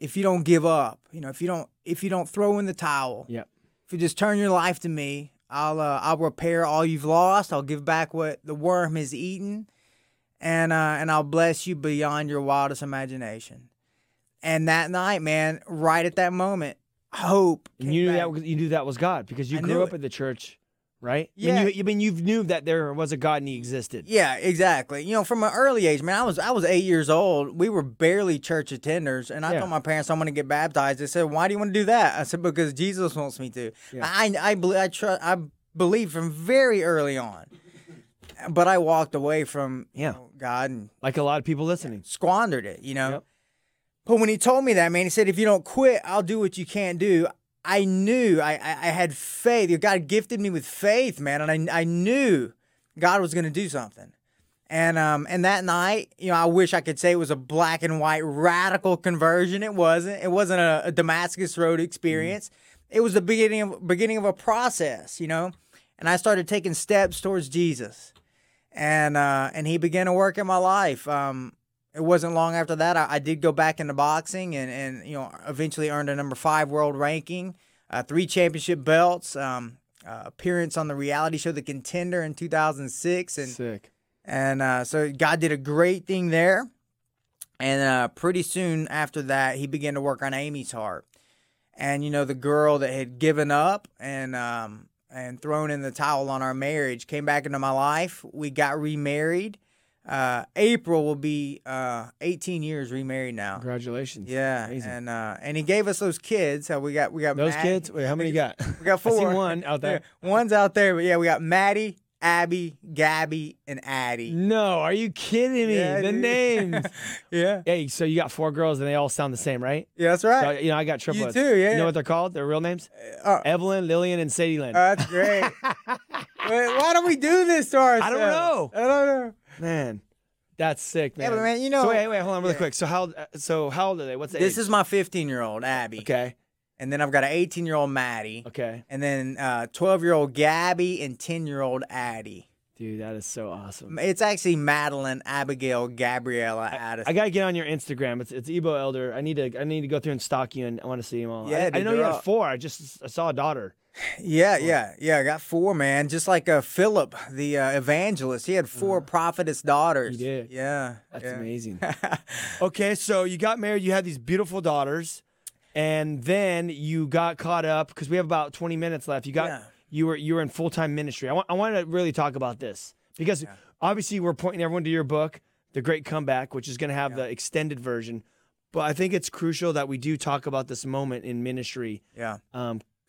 If you don't give up, you know, if you don't, if you don't throw in the towel, Yep. if you just turn your life to me, I'll uh, I'll repair all you've lost. I'll give back what the worm has eaten, and uh, and I'll bless you beyond your wildest imagination. And that night, man, right at that moment, hope. And you knew back. that you knew that was God because you I grew up it. in the church, right? Yeah. I mean, you, I mean, you knew that there was a God and He existed. Yeah, exactly. You know, from an early age, man, I was I was eight years old. We were barely church attenders, and I Yeah. told my parents I'm going to get baptized. They said, "Why do you want to do that?" I said, "Because Jesus wants me to." Yeah. I I believe I trust I believe from very early on, but I walked away from you Yeah. know, God and Like a lot of people listening. squandered it. You know. Yep. But when he told me that, man, he said, "If you don't quit, I'll do what you can't do." I knew I I, I had faith. God gifted me with faith, man, and I I knew God was going to do something. And um and that night, you know, I wish I could say it was a black and white radical conversion. It wasn't. It wasn't a, a Damascus Road experience. It was the beginning of beginning of a process, you know. And I started taking steps towards Jesus, and uh, and He began to work in my life. Um, it wasn't long after that I, I did go back into boxing, and and you know eventually earned a number five world ranking, uh, three championship belts, um, uh, appearance on the reality show The Contender in 2006, and Sick. and uh, so God did a great thing there. And uh, pretty soon after that, he began to work on Amy's heart. And you know, the girl that had given up and um, and thrown in the towel on our marriage came back into my life. We got remarried. Uh, April will be uh, 18 years remarried now. Congratulations. Yeah, Amazing. and uh, and he gave us those kids. So we got we got Those Matt- kids? Wait, how many you got? We got four. one out there. Yeah, one's out there, but yeah, we got Maddie, Abby, Gabby, and Addie. No, are you kidding me? Yeah, the dude. names. Yeah, hey, so you got four girls and they all sound the same, right? yeah, that's So, right. you know, I got triplets. too, yeah. You know what they're called? Their real names? Uh, Evelyn, Lillian, and Sadie Lynn. Oh, that's great. Wait, why don't we do this to ourselves? I don't know. I don't know. Man, that's sick, man. Yeah, but man, you know- So wait, wait, hold on, really Yeah. quick. So how? uh, So how old are they? What's the This age? is my 15 year old Abby, okay. and then I've got an 18 year old Maddie, Okay, and then 12 year old Gabby and 10 year old Addie. dude, that is so awesome. It's actually Madeline, Abigail, Gabriella, Addison. I gotta get on your Instagram. It's it's Ebo Elder. I need to I need to go through and stalk you, and I want to see them all. Yeah, I, I dude, didn't know you they're had all- four. I just I saw a daughter. Yeah, yeah, yeah. I got four, man. Just like uh, Philip, the uh, evangelist, he had 4 prophetess daughters. He did. Yeah, That's yeah. amazing. okay, so you got married. You had these beautiful daughters, and then you got caught up because we have about twenty minutes left. You got Yeah. you were you were in full time ministry. I want I want to really talk about this because obviously we're pointing everyone to your book, The Great Comeback, which is going to have the extended version. But I think it's crucial that we do talk about this moment in ministry yeah.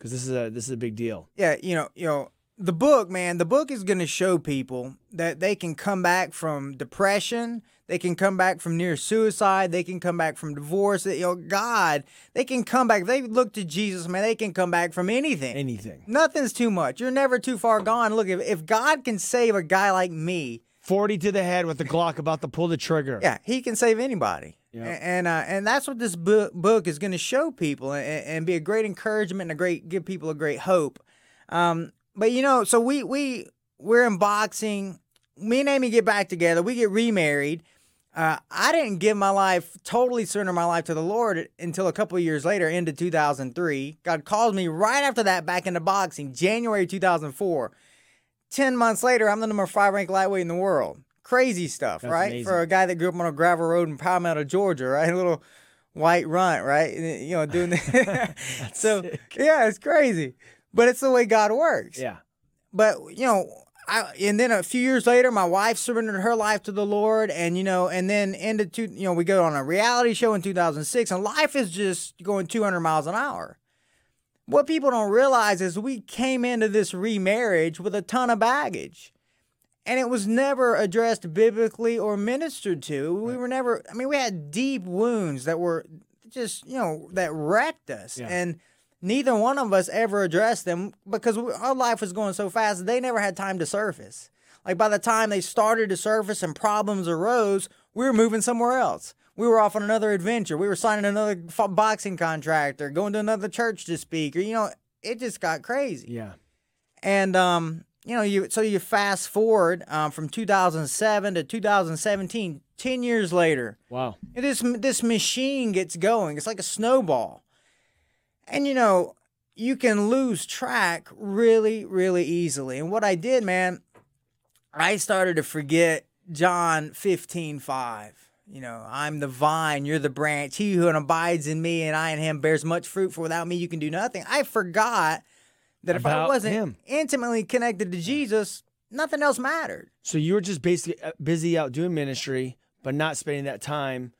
Because this is a this is a big deal. Yeah, you know, you know, the book, man, the book is going to show people that they can come back from depression, they can come back from near suicide, they can come back from divorce. That, you know, God, they can come back. They look to Jesus, man, they can come back from anything. Anything. Nothing's too much. You're never too far gone. Look, if, if God can save a guy like me, Forty to the head with the Glock about to pull the trigger. yeah, he can save anybody. A- And uh, and that's what this book book is going to show people and, and be a great encouragement and a great give people a great hope. Um, but you know, so we we we're in boxing. Me and Amy get back together. We get remarried. Uh, I didn't give my life totally surrender my life to the Lord until a couple years later, into 2003. God called me right after that back into boxing, January 2004. ten months later, I'm the number five ranked lightweight in the world. Crazy stuff, That's right? amazing. For a guy that grew up on a gravel road in Palmetto, Georgia, right? A little white runt, right? You know, doing the so yeah, it's crazy, but it's the way God works. Yeah. But you know, I and then a few years later, my wife surrendered her life to the Lord, and you know, and then into two, you know, we go on a reality show in 2006, and life is just going 200 miles an hour. What people don't realize is we came into this remarriage with a ton of baggage. And it was never addressed biblically or ministered to. We were never, I mean, we had deep wounds that were just, you know, that wrecked us. Yeah. And neither one of us ever addressed them because we, our life was going so fast, they never had time to surface. Like by the time they started to surface and problems arose, we were moving somewhere else. We were off on another adventure. We were signing another boxing contract or going to another church to speak, or you know, it just got crazy. Yeah. And um, you know, you so you fast forward um, from 2007 to 2017, 10 years later, Wow. this this machine gets going. It's like a snowball, and you know, you can lose track really, really easily. And what I did, man, I started to forget John 15, 5. You know, I'm the vine, you're the branch. He who abides in me and I in him bears much fruit, for without me you can do nothing. I forgot that if I About wasn't him. intimately connected to Jesus, nothing else mattered So you were just basically uh, busy out doing ministry, but not spending that time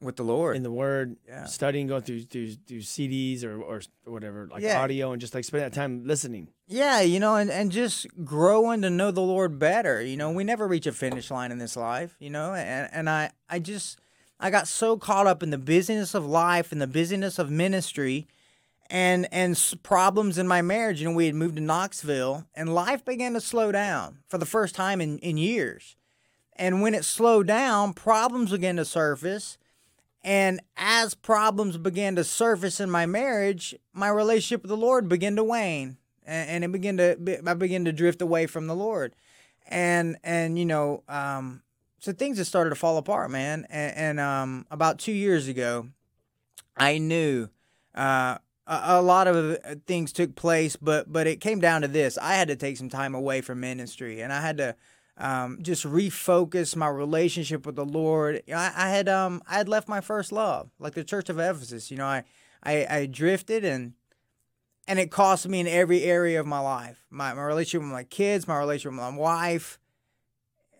with the Lord. in the Word, Yeah. studying, going through through, through CDs or or whatever, like Yeah. audio, and just like spending that time listening. Yeah, you know, and, and just growing to know the Lord better. You know, we never reach a finish line in this life, you know, and, and I, I just, I got so caught up in the busyness of life and the busyness of ministry and, and problems in my marriage. You know, we had moved to Knoxville and life began to slow down for the first time in, in years. And when it slowed down, problems began to surface. And as problems began to surface in my marriage, my relationship with the Lord began to wane, and, and it began to I began to drift away from the Lord, and and you know, um, so things just started to fall apart, man. And, and um, about two years ago, I knew uh, a, lot of uh, things took place, but but it came down to this: I had to take some time away from ministry, and I had to um, just refocus my relationship with the Lord. I, I had um I had left my first love, like the Church of Ephesus. You know, I I, I drifted and and it cost me in every area of my life. My my relationship with my kids, my relationship with my wife,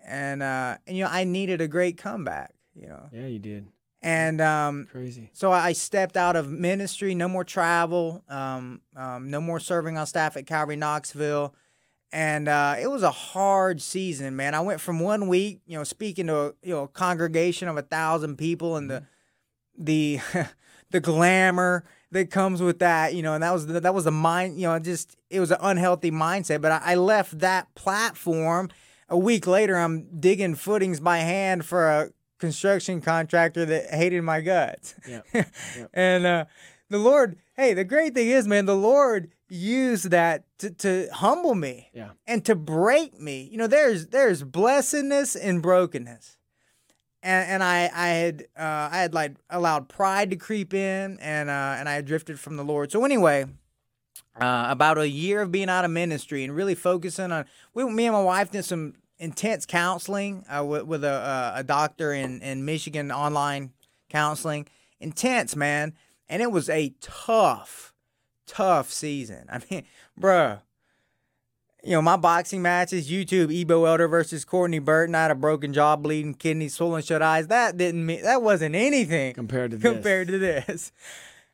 and uh and you know I needed a great comeback. You know, Yeah, you did. And um Crazy. so I stepped out of ministry, no more travel, um, um, no more serving on staff at Calvary Knoxville. And uh, it was a hard season, man. I went from one week, you know, speaking to a you know a congregation of a thousand people and the the the glamour that comes with that, you know, and that was the, that was the mind, you know, just it was an unhealthy mindset. But I, I left that platform. A week later, I'm digging footings by hand for a construction contractor that hated my guts. Yeah. and uh, the Lord, hey, the great thing is, man, the Lord used that to, to humble me Yeah. and to break me. You know, there's there's blessedness in brokenness. And, and I I had uh, I had like allowed pride to creep in and uh, and I had drifted from the Lord. So anyway, uh, about a year of being out of ministry and really focusing on we, me and my wife did some intense counseling uh, with, with a, uh, a doctor in, in Michigan online counseling intense man and it was a tough tough season I mean bruh you know my boxing matches YouTube Ebo Elder versus Courtney Burton I had a broken jaw bleeding kidneys swollen shut eyes that didn't mean that wasn't anything Compared to this. compared to this.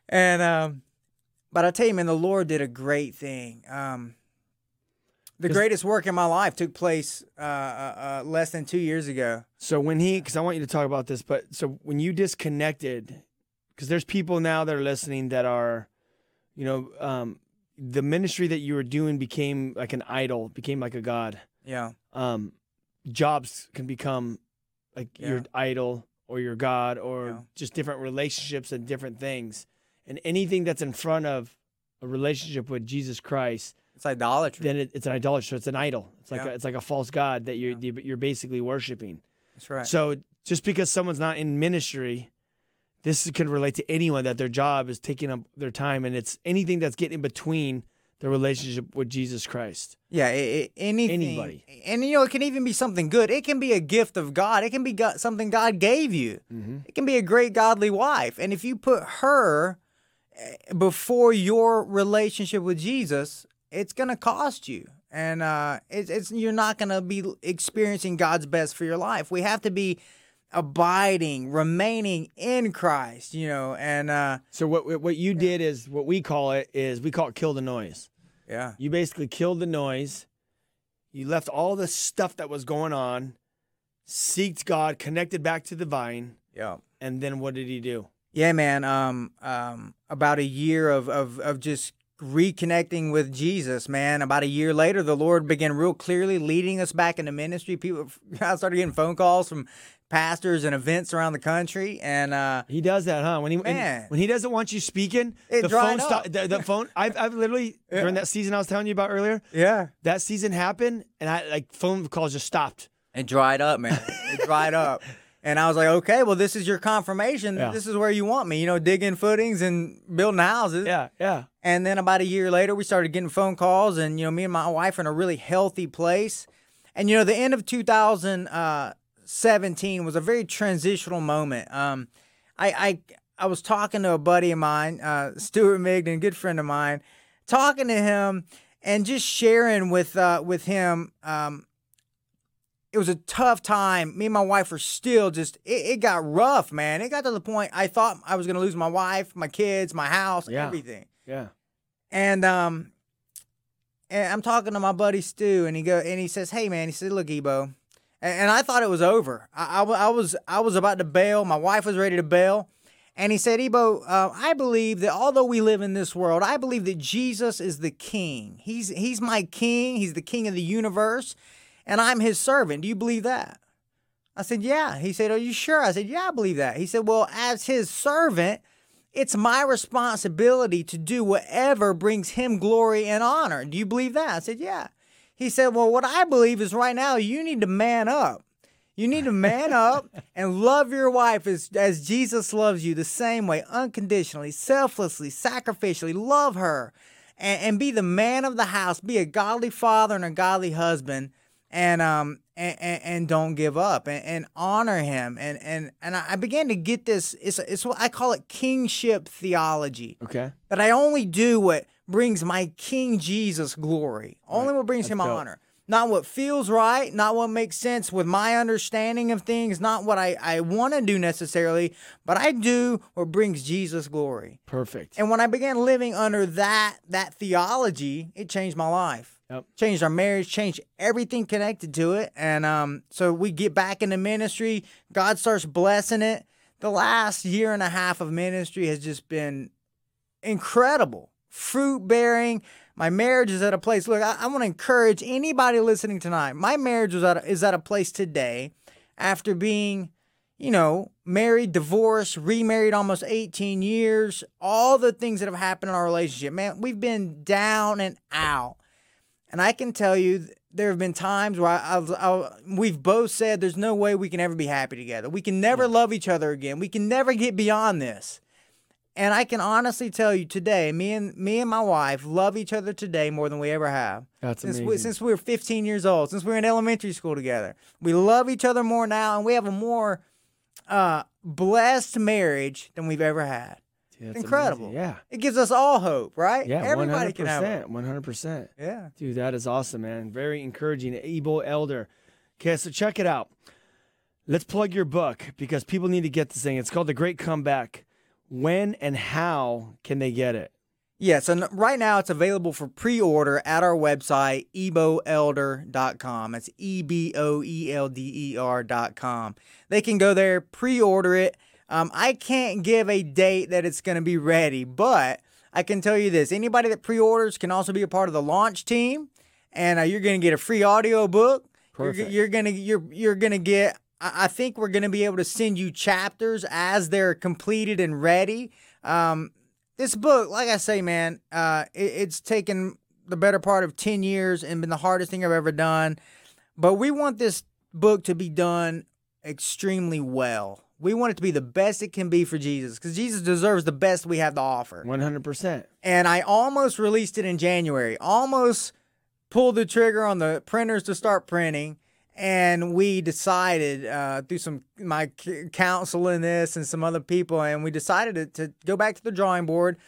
And um, but I tell you, man, the Lord did a great thing. Um, the greatest work in my life took place uh, uh, uh, less than two years ago. So when he, because I want you to talk about this, but so when you disconnected, because there's people now that are listening that are, you know, um, the ministry that you were doing became like an idol, became like a god. Yeah, Um, jobs can become like your idol or your god or Yeah. just different relationships and different things, and anything that's in front of a relationship with Jesus Christ it's idolatry. then it, it's an idolatry. So it's an idol. It's like Yeah. a, it's like a false god that you're you're basically worshiping. That's right. So just because someone's not in ministry, this could relate to anyone that their job is taking up their time, and it's anything that's getting in between the relationship with Jesus Christ. Yeah, i i anything. Anybody. And you know, it can even be something good. It can be a gift of God. It can be go- something God gave you. It can be a great godly wife. And if you put her eh, before your relationship with Jesus, it's going to cost you. And uh, it's, it's you're not going to be experiencing God's best for your life. We have to be abiding, remaining in Christ, you know, and uh, So what what you did is what we call it is we call it kill the noise. yeah. You basically killed the noise. You left all the stuff that was going on, seeked God, connected back to the vine, Yeah. and then what did he do? Yeah, man. Um, um, about a year of, of, of just reconnecting with Jesus, man. About a year later, the Lord began real clearly leading us back into ministry. People, I started getting phone calls from pastors and events around the country, and uh, He does that, huh? When he when- Man. when he doesn't want you speaking, It the phone stop. The, the phone. I've I've literally during that season I was telling you about earlier. yeah, That season happened, and I like phone calls just stopped. it dried up, man. It dried up. And I was like, okay, well, this is your confirmation. Yeah. This is where you want me, you know, digging footings and building houses. Yeah, yeah. And then about a year later, we started getting phone calls, and you know, me and my wife are in a really healthy place. And you know, the end of 2017 was a very transitional moment. Um, I I I was talking to a buddy of mine, uh, Stuart Migden, good friend of mine, talking to him and just sharing with uh, with him. Um, it was a tough time. Me and my wife were still just. It, it got rough, man. It got to the point I thought I was gonna lose my wife, my kids, my house, Yeah. everything. Yeah. And um, and I'm talking to my buddy Stu, and he go and he says, "Hey man," he said, "Look, Ebo," and, and I thought it was over. I, I, I was I was about to bail. My wife was ready to bail, and he said, "Ebo, uh, I believe that although we live in this world, I believe that Jesus is the King. He's he's my King. He's the King of the universe, and I'm His servant. Do you believe that?" I said, "Yeah." He said, "Are you sure?" I said, "Yeah, I believe that." He said, "Well, as His servant." It's my responsibility to do whatever brings him glory and honor. Do you believe that? I said, Yeah. He said, Well, what I believe is right now you need to man up. You need to man up and love your wife as, as Jesus loves you the same way, unconditionally, selflessly, sacrificially. Love her and, and be the man of the house. Be a godly father and a godly husband and um and, and, and don't give up and, and honor him and and and I began to get this it's it's what I call it kingship theology Okay. that I only do what brings my King Jesus glory only what brings him dope. honor not what feels right not what makes sense with my understanding of things not what I I want to do necessarily but I do what brings Jesus glory Perfect. and when I began living under that that theology, it changed my life. Yep. Changed our marriage, changed everything connected to it. And um, so we get back into ministry. God starts blessing it. The last year and a half of ministry has just been incredible, fruit bearing. My marriage is at a place. Look, I, I want to encourage anybody listening tonight. My marriage was at a, is at a place today after being you know, married, divorced, remarried almost 18 years, all the things that have happened in our relationship. Man, we've been down and out. And I can tell you, there have been times where I, I, we've both said there's no way we can ever be happy together. We can never love each other again. We can never get beyond this. And I can honestly tell you today, me and me and my wife love each other today more than we ever have. That's since we, amazing. since we were 15 years old, since we were in elementary school together. We love each other more now, and we have a more uh, blessed marriage than we've ever had. That's Incredible. amazing. Yeah. It gives us all hope, right? Yeah. Everybody can have 100%. 100%. Yeah. Dude, that is awesome, man. Very encouraging. Ebo Elder. Okay, so check it out. Let's plug your book because people need to get this thing. It's called The Great Comeback. When and how can they get it? Yeah, so right now it's available for pre-order at our website, eboelder.com. It's E B O E L D E R.com. They can go there, pre-order it. Um, I can't give a date that it's going to be ready, but I can tell you this: anybody that pre-orders can also be a part of the launch team, and uh, you're going to get a free audio book. You're, Perfect. you're gonna you're you're gonna get. I think we're gonna be able to send you chapters as they're completed and ready. Um, this book, like I say, man, uh, it, it's taken the better part of 10 years and been the hardest thing I've ever done. But we want this book to be done extremely well. We want it to be the best it can be for Jesus because Jesus deserves the best we have to offer. 100%. And I almost released it in January, almost pulled the trigger on the printers to start printing. And we decided uh, through some my counsel in this and some other people, and we decided to, to go back to the drawing board.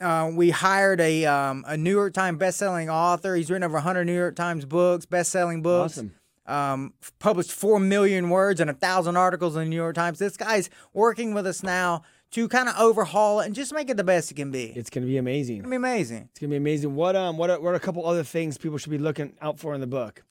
Uh, we hired a um, a New York Times best-selling author. He's written over 100 New York Times books, best-selling books. Awesome. Um, published four million words and a thousand articles in the New York Times. This guy's working with us now to kind of overhaul it and just make it the best it can be. It's going to be amazing. It's gonna be amazing. It's going to be amazing. What um what are, what are a couple other things people should be looking out for in the book?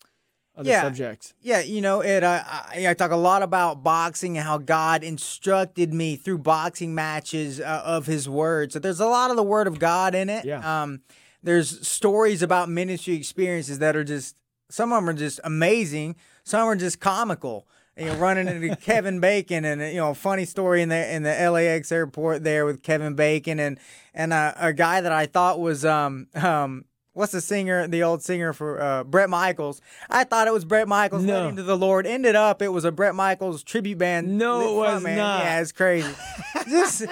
Other Yeah. subjects. Yeah, you know, it. Uh, I, I talk a lot about boxing and how God instructed me through boxing matches uh, of His Word. So there's a lot of the Word of God in it. Yeah. Um, there's stories about ministry experiences that are just some of them are just amazing. Some are just comical. You know, running into Kevin Bacon and you know, funny story in the in the LAX airport there with Kevin Bacon and and uh, a guy that I thought was um um what's the singer the old singer for uh, Bret Michaels. I thought it was Bret Michaels No. leading to the Lord. Ended up it was a Bret Michaels tribute band. No, it was frontman. not. Yeah, it's crazy. this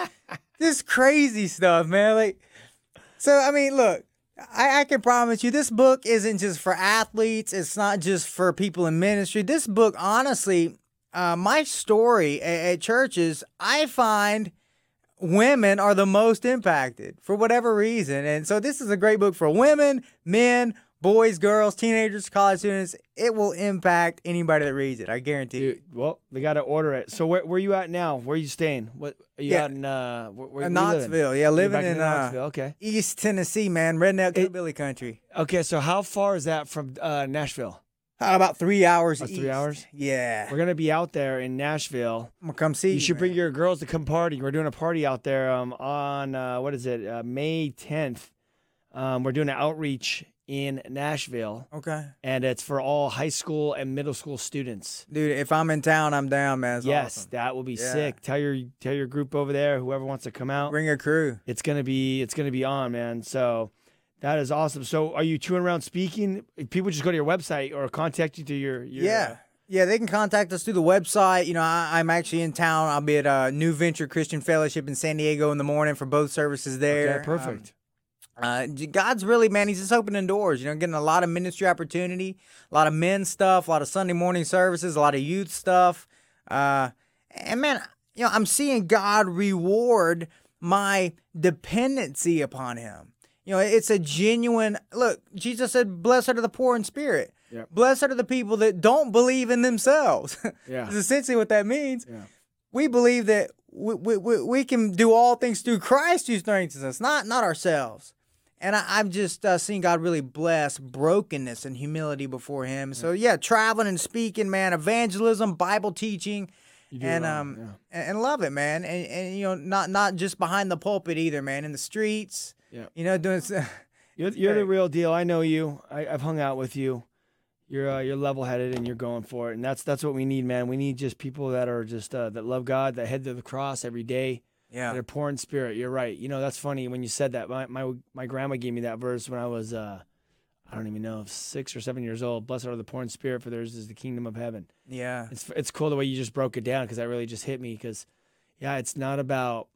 just crazy stuff, man. Like so I mean, look, I, I can promise you this book isn't just for athletes, it's not just for people in ministry. This book, honestly, uh, my story at, at churches, I find women are the most impacted for whatever reason. And so this is a great book for women, men, boys, girls, teenagers, college students. It will impact anybody that reads it. I guarantee. Dude, well, they got to order it. So where where you at now? Where are you staying? What are you Yeah. out in uh where, where? Knoxville, yeah, living back in, uh, Knoxville. Okay. East Tennessee, man, redneck hillbilly country. Okay, so how far is that from uh, Nashville? About three hours. About three hours? Yeah, We're gonna be out there in Nashville. I'm gonna come see you. You should man. bring your girls to come party. We're doing a party out there um, on uh, what is it? Uh, May 10th. Um, we're doing an outreach in Nashville, Okay, and it's for all high school and middle school students. dude. If I'm in town, I'm down, man. Yes, awesome. that will be Yeah. sick. Tell your tell your group over there, whoever wants to come out. Bring a crew. it's gonna be it's gonna be on, man. So that is awesome. So are you touring around speaking? People just go to your website or contact you through your, your Yeah. Yeah, they can contact us through the website. You know, I, I'm actually in town. I'll be at uh, New Venture Christian Fellowship in San Diego in the morning for both services there. Okay, perfect. Um, uh, God's really, man, He's just opening doors. You know, getting a lot of ministry opportunity, a lot of men stuff, a lot of Sunday morning services, a lot of youth stuff. Uh, and man, you know, I'm seeing God reward my dependency upon Him. You know, it's a genuine look. Jesus said, "Blessed are the poor in spirit." Yep. Blessed are the people that don't believe in themselves. Yeah. Is essentially what that means. Yeah. We believe that we, we, we, we can do all things through Christ who strengthens us, not not ourselves. And I, I've just uh, seen God really bless brokenness and humility before Him. So yeah, traveling and speaking, man, evangelism, Bible teaching, and all, um yeah. and, love it, man. And and you know, not not just behind the pulpit either, man. In the streets, Yeah. You know, doing. you're, you're the real deal. I know you. I, I've hung out with you. You're uh, you're level headed and you're going for it, and that's that's what we need, man. We need just people that are just uh, that love God, that head to the cross every day, Yeah. that are poor in spirit. You're right. You know that's funny when you said that. My my my grandma gave me that verse when I was uh, I don't even know six or seven years old. Blessed are the poor in spirit, for theirs is the kingdom of heaven. Yeah. It's it's cool the way you just broke it down because that really just hit me. Because yeah, it's not about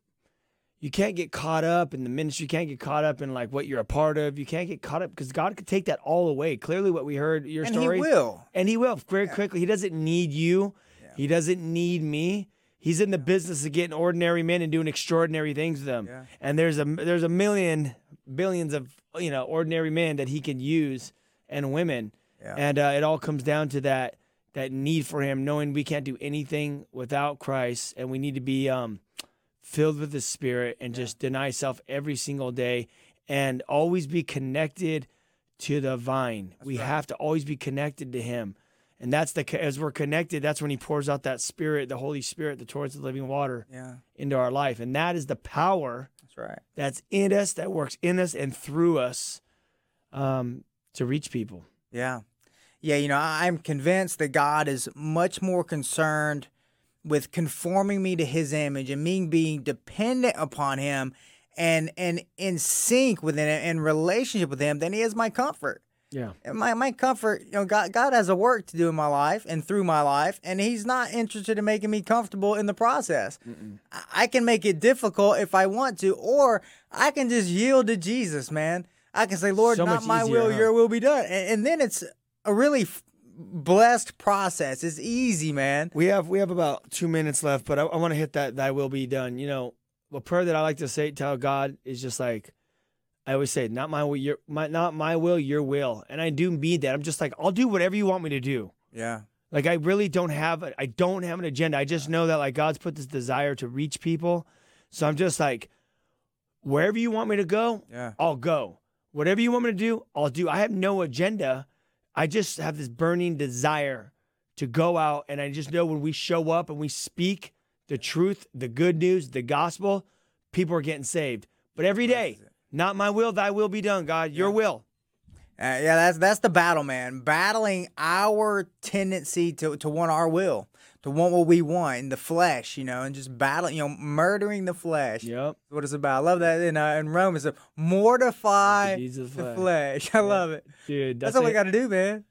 you can't get caught up in the ministry. You can't get caught up in like what you're a part of. You can't get caught up because God could take that all away. Clearly, what we heard your And story, He will. and He will very quickly. He doesn't need you. He doesn't need me. He's in the business of getting ordinary men and doing extraordinary things with them. Yeah. And there's a there's a million billions of you know ordinary men that He can use and women. Yeah. And uh, it all comes down to that that need for Him, knowing we can't do anything without Christ, and we need to be um, filled with the Spirit and just deny self every single day, and always be connected to the vine. we have to always be connected to Him, and that's the as we're connected. That's when He pours out that Spirit, the Holy Spirit, the torrents of living water Yeah. into our life, and that is the power That's right. that's in us, that works in us and through us, um, to reach people. Yeah. Yeah, you know, I'm convinced that God is much more concerned with conforming me to his image and me being dependent upon him and and in sync with him in relationship with him than he is my comfort. Yeah. My my comfort, you know, God God has a work to do in my life and through my life, and He's not interested in making me comfortable in the process. I, I can make it difficult if I want to, or I can just yield to Jesus, man. I can say, Lord, So not my easier, will, huh? Your will be done, and, and then it's a really f- blessed process. It's easy, man. We have we have about two minutes left, but I, I want to hit that. Thy will be done. You know, a prayer that I like to say, tell God is just like I always say, not my will, your my not my will, your will, and I do mean that. I'm just like I'll do whatever you want me to do. Yeah, Like I really don't have a, I don't have an agenda. I just know that like God's put this desire to reach people, so I'm just like wherever you want me to go, yeah. I'll go. Whatever you want me to do, I'll do. I have no agenda. I just have this burning desire to go out. And I just know when we show up and we speak the truth, the good news, the gospel, people are getting saved. But every day, not my will, thy will be done, God, your will. Uh, yeah, that's that's the battle, man. Battling our tendency to to want our will, to want what we want in the flesh, you know, and just battling, you know, murdering the flesh. Yep. What it's about. I love that in uh, in Romans. uh, Mortify Jesus' the flesh. flesh. I love it. Dude, That's, that's, all we got to do, man.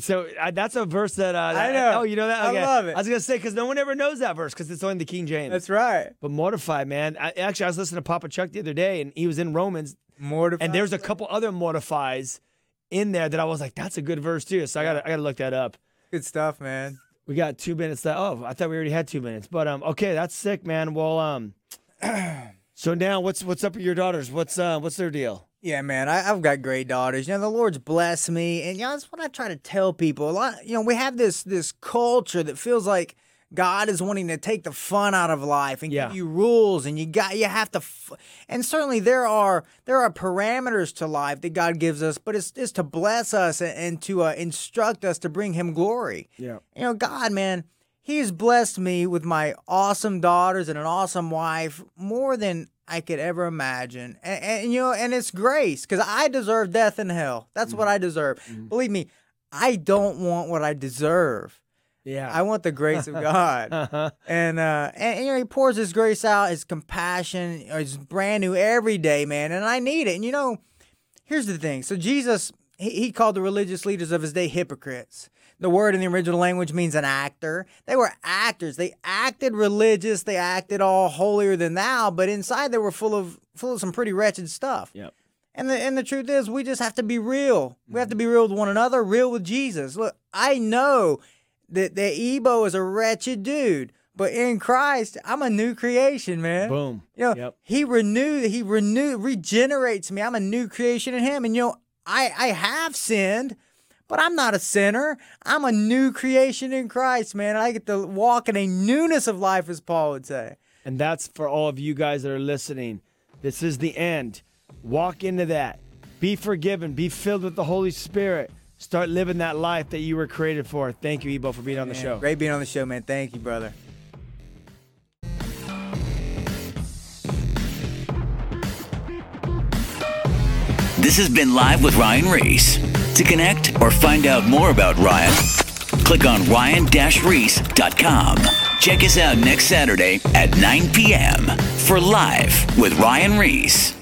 So uh, that's a verse that, uh, I know. Oh, you know that? I love it. I was going to say, because no one ever knows that verse because it's only the King James. That's right. But mortify, man. I, actually, I was listening to Papa Chuck the other day, and he was in Romans, Mortify. and there's a couple other mortifies in there that I was like, that's a good verse too. So I got to I got to look that up. good stuff, man. We got two minutes left. Oh, I thought we already had two minutes, but um, okay, that's sick, man. Well, um, so now what's what's up with your daughters? What's uh, what's their deal? Yeah, man, I, I've got great daughters. You know, the Lord's blessed me, and you know that's what I try to tell people. A lot, you know, we have this this culture that feels like God is wanting to take the fun out of life and Yeah. give you rules, and you got you have to. F- and certainly there are there are parameters to life that God gives us, but it's it's to bless us and, and to uh, instruct us to bring Him glory. Yeah. You know, God, man, He's blessed me with my awesome daughters and an awesome wife more than I could ever imagine. And, and, you know, and it's grace because I deserve death and hell. That's what I deserve. Believe me, I don't want what I deserve. Yeah. I want the grace of God. uh-huh. And, uh, and, and, you know, he pours his grace out, his compassion, is brand new every day, man. And I need it. And you know, here's the thing. So Jesus, he, he called the religious leaders of his day hypocrites. The word in the original language means an actor. They were actors. They acted religious. They acted all holier than thou, but inside they were full of full of some pretty wretched stuff. Yep. And the and the truth is, we just have to be real. We have to be real with one another, real with Jesus. Look, I know that that Ebo is a wretched dude, but in Christ, I'm a new creation, man. Boom. You know, Yep. he renewed, he renewed, regenerates me. I'm a new creation in him. And you know, I I have sinned, but I'm not a sinner. I'm a new creation in Christ, man. I get to walk in a newness of life, as Paul would say. And that's for all of you guys that are listening. This is the end. Walk into that. Be forgiven. Be filled with the Holy Spirit. Start living that life that you were created for. Thank you, Ebo, for being on the show. Great being on the show, man. Thank you, brother. This has been Live with Ryan Ries. To connect or find out more about Ryan, click on ryan-reese.com. Check us out next Saturday at 9 p.m. for Live with Ryan Ries.